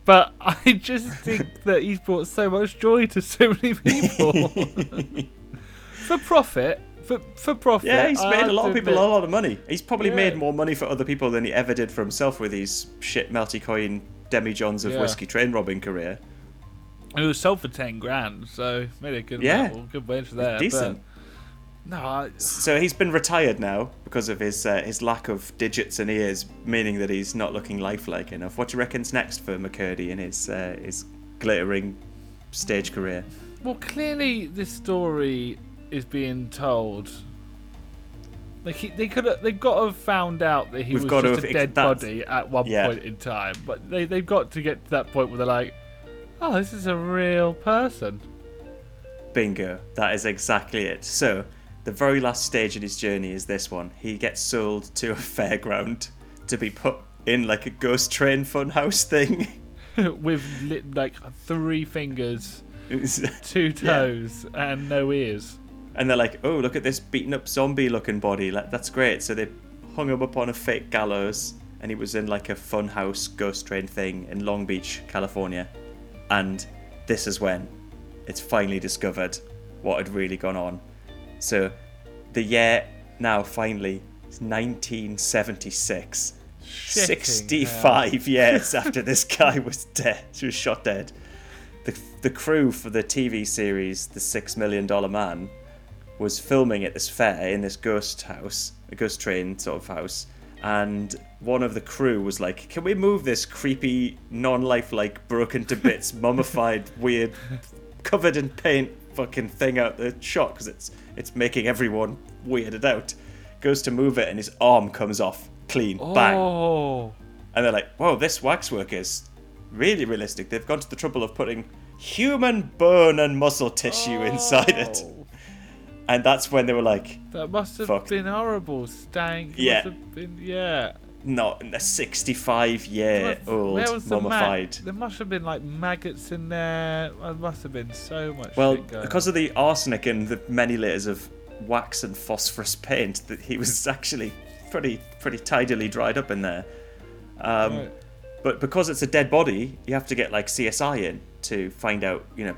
but I just think that he's brought so much joy to so many people for profit. For for profit. Yeah, he's I made a lot of people a lot of money. He's probably Yeah. made more money for other people than he ever did for himself with these shit melty coin demijohns of Yeah. whiskey train robbing career. It was sold for ten grand, so made a good Yeah. level, good wage there. Decent. No, I, So he's been retired now because of his uh, his lack of digits and ears, meaning that he's not looking lifelike enough. What do you reckon's next for McCurdy in his uh, his glittering stage career? Well, clearly this story is being told. Like he, they could have, they've got to have found out that he We've was got just have a dead that's- body at one Yeah. point in time. But they they've got to get to that point where they're like, oh, this is a real person. Bingo. That is exactly it. So, the very last stage in his journey is this one. He gets sold to a fairground to be put in like a ghost train funhouse thing. with li- like three fingers, two toes, and no ears. And they're like, "Oh, look at this beaten up zombie looking body. Like, That's great." So they hung him up on a fake gallows, and he was in like a funhouse ghost train thing in Long Beach, California. And this is when it's finally discovered what had really gone on. So the year now finally is 1976. Shitting 65 years after this guy was dead, he was shot dead. The, the crew for the TV series The Six Million Dollar Man was filming at this fair in this ghost house, a ghost train sort of house, and one of the crew was like, "Can we move this creepy, non-lifelike, broken to bits, mummified, weird, covered in paint fucking thing out the shot because it's it's making everyone weirded out." Goes to move it, and his arm comes off clean, bang. Oh, And they're like, whoa, this waxwork is really realistic. They've gone to the trouble of putting human bone and muscle tissue inside it. Oh. And that's when they were like, That must have Fuck. been horrible. Stank. Yeah. Been, yeah. not a 65 year old Where was the mummified. There must have been like maggots in there. There must have been so much. Well, because of the arsenic and the many layers of wax and phosphorus paint, that he was actually pretty pretty tidily dried up in there. Um, Right. But because it's a dead body, you have to get like CSI in to find out, you know,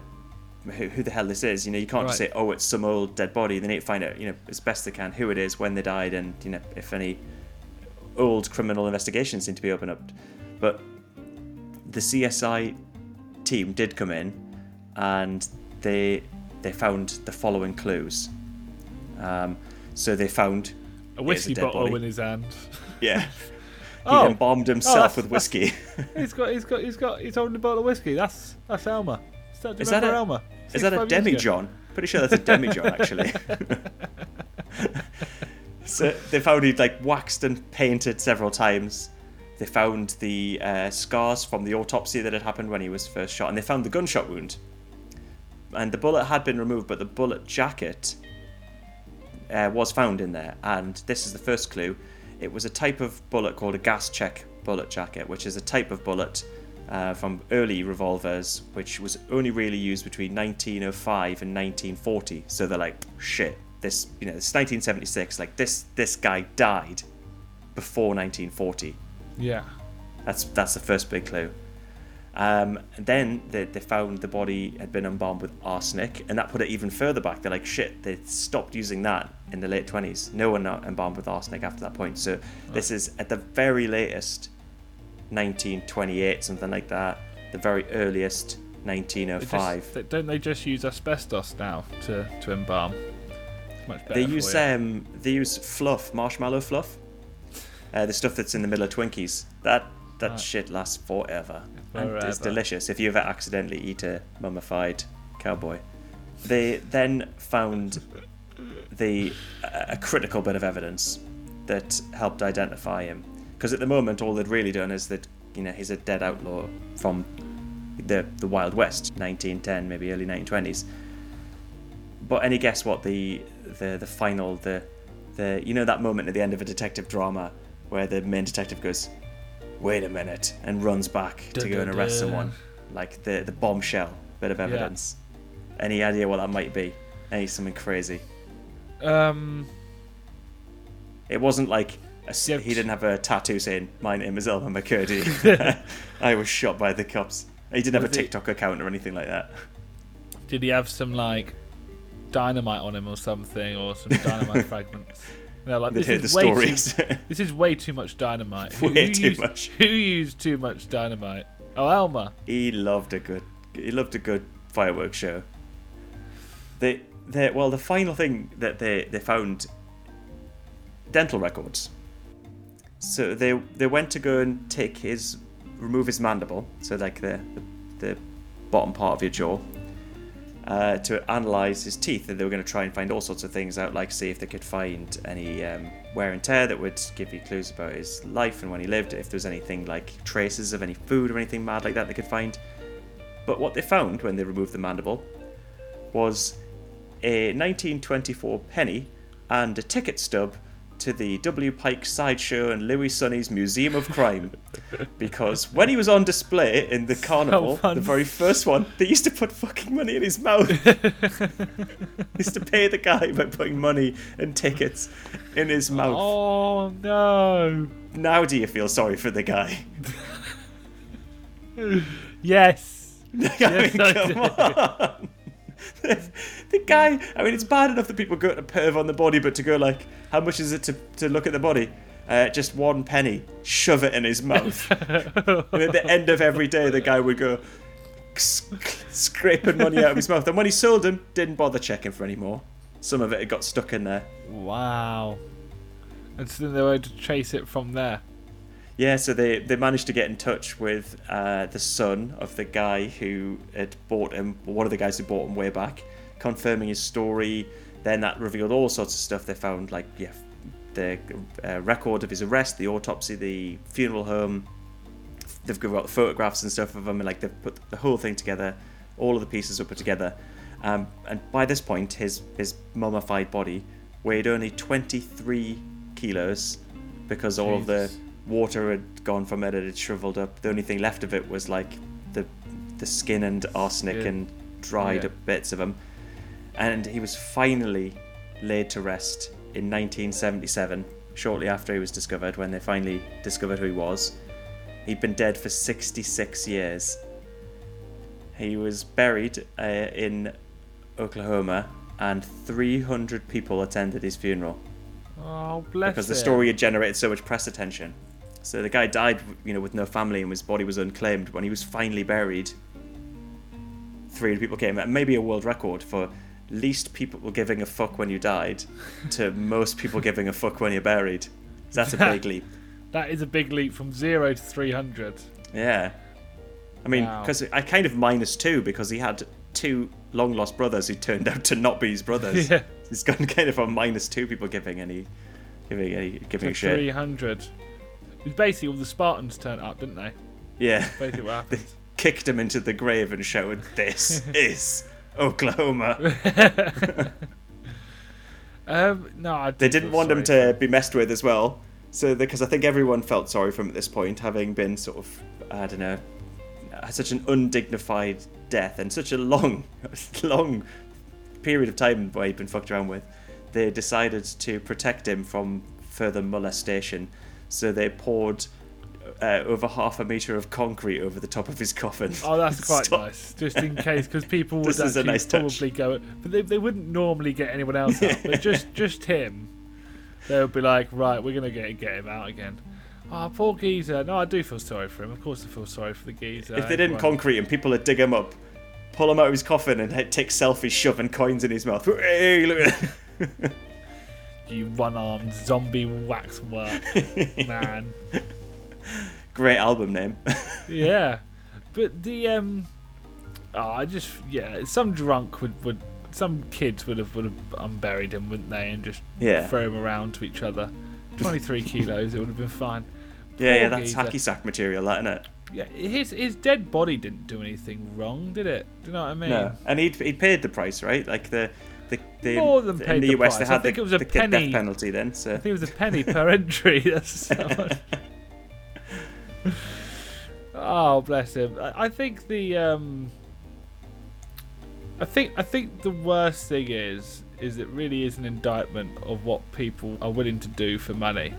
who, who the hell this is. You know, you can't just say, oh, it's some old dead body. They need to find out, you know, as best they can who it is, when they died, and you know, if any old criminal investigations need to be opened up. But the CSI team did come in, and they they found the following clues. Um, so they found a whiskey dead bottle body. in his hand. yeah. He Oh, embalmed himself that's- with whiskey. he's got, he's got, he's got, he's holding a bottle of whiskey. That's that's Elmer. Is that, do you Is remember a- Elmer? Is that a 65 years demi ago. John? Pretty sure that's a demijohn, actually. so they found he'd like waxed and painted several times. They found the uh, scars from the autopsy that had happened when he was first shot, and they found the gunshot wound. And the bullet had been removed, but the bullet jacket uh, was found in there. And this is the first clue. It was a type of bullet called a gas check bullet jacket, which is a type of bullet uh, from early revolvers, which was only really used between 1905 and 1940. So they're like, shit, this, you know, it's 1976. Like this, this guy died before 1940. Yeah. That's that's the first big clue. Um, and then they, they found the body had been embalmed with arsenic, and that put it even further back. They're like, shit, they stopped using that in the late 20s. No one not embalmed with arsenic after that point. So this is at the very latest 1928, something like that. The very earliest They just- 1905. don't they just use asbestos now to to embalm? Much. They use um, they use fluff, marshmallow fluff, uh, the stuff that's in the middle of Twinkies. That that Right. shit lasts forever, and it's delicious. If you ever accidentally eat a mummified cowboy, they then found the a critical bit of evidence that helped identify him. Because at the moment, all they'd really done is that you know he's a dead outlaw from the the Wild West, 1910, maybe early 1920s. But any guess what the the the final the the you know that moment at the end of a detective drama where the main detective goes, "Wait a minute," and runs back to go and arrest someone, like the the bombshell bit of evidence. Any idea what that might be? Any something crazy? Um. It wasn't like a he didn't have a tattoo saying "My name is Elmer McCurdy." I was shot by the cops. He didn't have a Was he- TikTok account or anything like that. Did he have some like dynamite on him or something, or some dynamite fragments? No, like this is way too, stories. this is way too much dynamite. Who- Way who too used, much. Who used too much dynamite? Oh, Elmer. he loved a good he loved a good fireworks show. They they well the final thing that they they found dental records. So they they went to go and take his remove his mandible, so like the the, the bottom part of your jaw. Uh, to analyze his teeth, and they were going to try and find all sorts of things out, like see if they could find any um, wear and tear that would give you clues about his life and when he lived, if there was anything like traces of any food or anything mad like that they could find. But what they found when they removed the mandible was a 1924 penny and a ticket stub to the W. Pike Sideshow and Louis Sonney's Museum of Crime. because when he was on display in the carnival, the very first one, they used to put fucking money in his mouth. used to pay the guy by putting money and tickets in his mouth. Oh no. Now do you feel sorry for the guy? Yes. I Yes, mean, I come do. on. the guy, I mean, it's bad enough that people go to perv on the body, but to go like, how much is it to, to look at the body? Uh, just one penny. Shove it in his mouth. and at the end of every day, the guy would go sc- scraping money out of his mouth. And when he sold them, didn't bother checking for any more. Some of it had got stuck in there. Wow. And so then they were able to trace it from there. Yeah, so they, they managed to get in touch with uh, the son of the guy who had bought him, one of the guys who bought him way back, confirming his story. Then that revealed all sorts of stuff. They found, like, yeah, the uh, record of his arrest, the autopsy, the funeral home. They've got the photographs and stuff of him, and like they've put the whole thing together. All of the pieces were put together, um, and by this point, his his mummified body weighed only 23 kilos because all of the. Water had gone from it; it had shriveled up. The only thing left of it was like the the skin and arsenic Skin. and dried Yeah. up bits of him. And he was finally laid to rest in 1977, shortly after he was discovered, when they finally discovered who he was. He'd been dead for 66 years. He was buried uh, in Oklahoma, and 300 people attended his funeral Oh, bless because the story had generated so much press attention. So the guy died, you know, with no family, and his body was unclaimed. When he was finally buried, 300 people came. And maybe a world record for least people giving a fuck when you died to most people giving a fuck when you're buried. That's a big leap. That is a big leap from zero to 300. Yeah. I mean, Wow. because I kind of minus two because he had two long lost brothers who turned out to not be his brothers. Yeah. He's gone kind of on minus two people giving any, giving any, giving a To shit. 300. It was basically all the Spartans turned up, didn't they? Yeah. Basically what happened. Kicked him into the grave and shouted, "This is Oklahoma." um, no, I They didn't want him to be messed with as well. So because I think everyone felt sorry for him at this point, having been sort of, I don't know, had such an undignified death and such a long, long period of time where he'd been fucked around with. They decided to protect him from further molestation, so they poured uh, over half a meter of concrete over the top of his coffin. Oh, that's quite Stop. nice. Just in case, because people would actually nice touch. probably go, but they, they wouldn't normally get anyone else out. But just just him, they would be like, right, we're gonna get get him out again. Oh, poor geezer. No, I do feel sorry for him. Of course, I feel sorry for the geezer. If they didn't concrete him, people would dig him up, pull him out of his coffin, and take selfies shoving coins in his mouth. Hey, look at you one-armed zombie waxwork man. Great album name. yeah, but the um, oh, I just yeah, some drunk would would some kids would have would have unburied him, wouldn't they, and just Yeah. throw him around to each other. Twenty-three kilos, it would have been fine. Yeah, yeah, that's geezer. hacky sack material, that, isn't it? Yeah, his his dead body didn't do anything wrong, did it? Do you know what I mean? No, and he'd he'd paid the price, right? Like the the, the More than in paid the the US price. they I had think the, it was a the penny. death penalty then. So I think it was a penny per entry. That's so. Oh, bless him. I, I think the um, I think I think the worst thing is is it really is an indictment of what people are willing to do for money.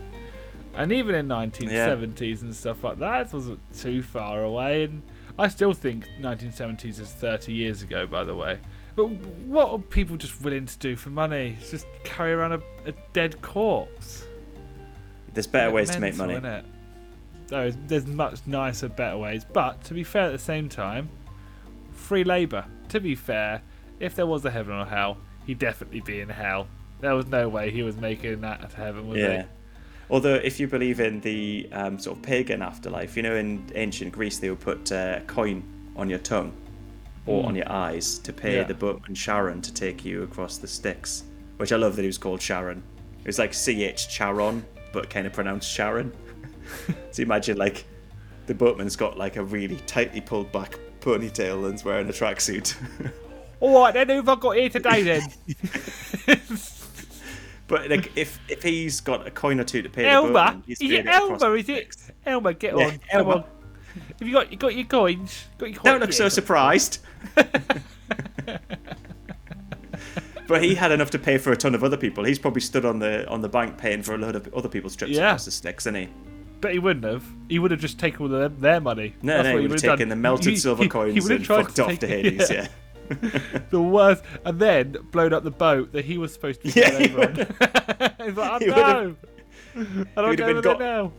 And even in 1970s and stuff like that, it wasn't too far away. And I still think 1970s is 30 years ago, by the way. But what are people just willing to do for money? It's just carry around a, a dead corpse. there's better ways to make mental, money. innit? There's, there's much nicer, better ways. But to be fair, at the same time, free labour. To be fair, if there was a heaven or hell, he'd definitely be in hell. There was no way he was making that to heaven, was Yeah. Although, if you believe in the um, sort of pagan afterlife, you know, in ancient Greece they would put uh, a coin on your tongue or Mm. on your eyes to pay Yeah. the boatman Sharon to take you across the Styx. Which I love that he was called Sharon. It was like C H Charon, but kind of pronounced Sharon. so imagine like the boatman's got like a really tightly pulled back ponytail and's wearing a tracksuit. All right, then who have I got here today then? but like if if he's got a coin or two to pay the boatman, he's is it Elmer? Is it Elmer? Get on, come Elmer. Have you got you got your coins? Got your coins? Don't look so surprised. but he had enough to pay for a ton of other people. He's probably stood on the on the bank paying for a load of other people's trips Yeah. across the Styx, isn't he? But he wouldn't have. He would have just taken all their, their money. No, That's no, he would have done. taken the melted He- silver he- coins he and fucked to off to Hades. yeah. Yeah, the worst, and then blown up the boat that he was supposed to be Yeah, over on. He's like, oh no, I don't go got- there now.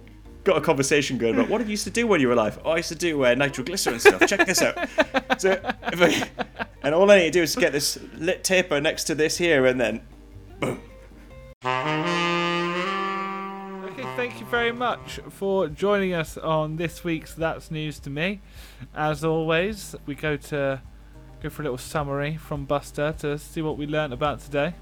Got a conversation going about what did you used to do when you were alive? Oh, I used to do uh, nitroglycerin stuff. Check this out. So, if I, and all I need to do is get this lit taper next to this here, and then boom. Okay, thank you very much for joining us on this week's That's News to Me. As always, we go to go for a little summary from Buster to see what we learnt about today.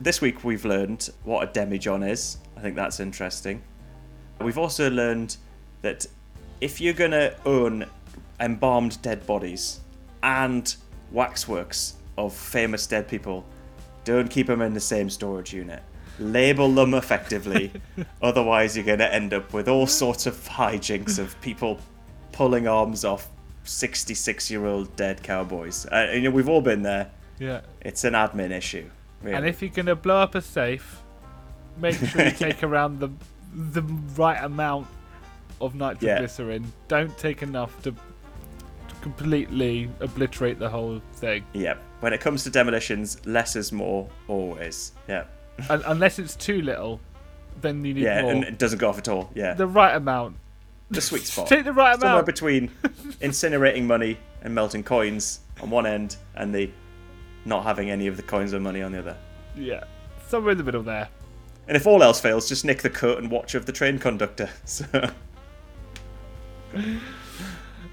This week we've learned what a demijohn is. I think that's interesting. We've also learned that if you're going to own embalmed dead bodies and waxworks of famous dead people, don't keep them in the same storage unit. Label them effectively, otherwise, you're going to end up with all sorts of hijinks of people pulling arms off 66 year old dead cowboys. Uh, you know, we've all been there. Yeah. It's an admin issue. Really. And if you're gonna blow up a safe, make sure you take around the the right amount of nitroglycerin. Don't take enough to, completely obliterate the whole thing. Yeah. When it comes to demolitions, less is more always. Yeah. Un- unless it's too little, then you need to Yeah, more. and it doesn't go off at all. Yeah. the right amount. The sweet spot. Take the right amount. Somewhere between incinerating money and melting coins on one end and the not having any of the coins or money on the other. Yeah, somewhere in the middle there. And if all else fails, just nick the coat and watch of the train conductor. So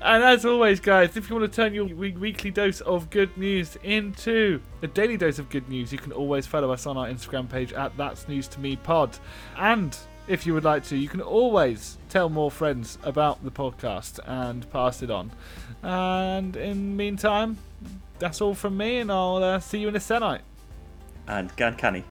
And as always, guys, if you want to turn your weekly dose of good news into a daily dose of good news, you can always follow us on our Instagram page at That's News to Me Pod. And if you would like to, you can always tell more friends about the podcast and pass it on. And in the meantime, that's all from me, and I'll uh, see you in a Senite. and Gan Canny.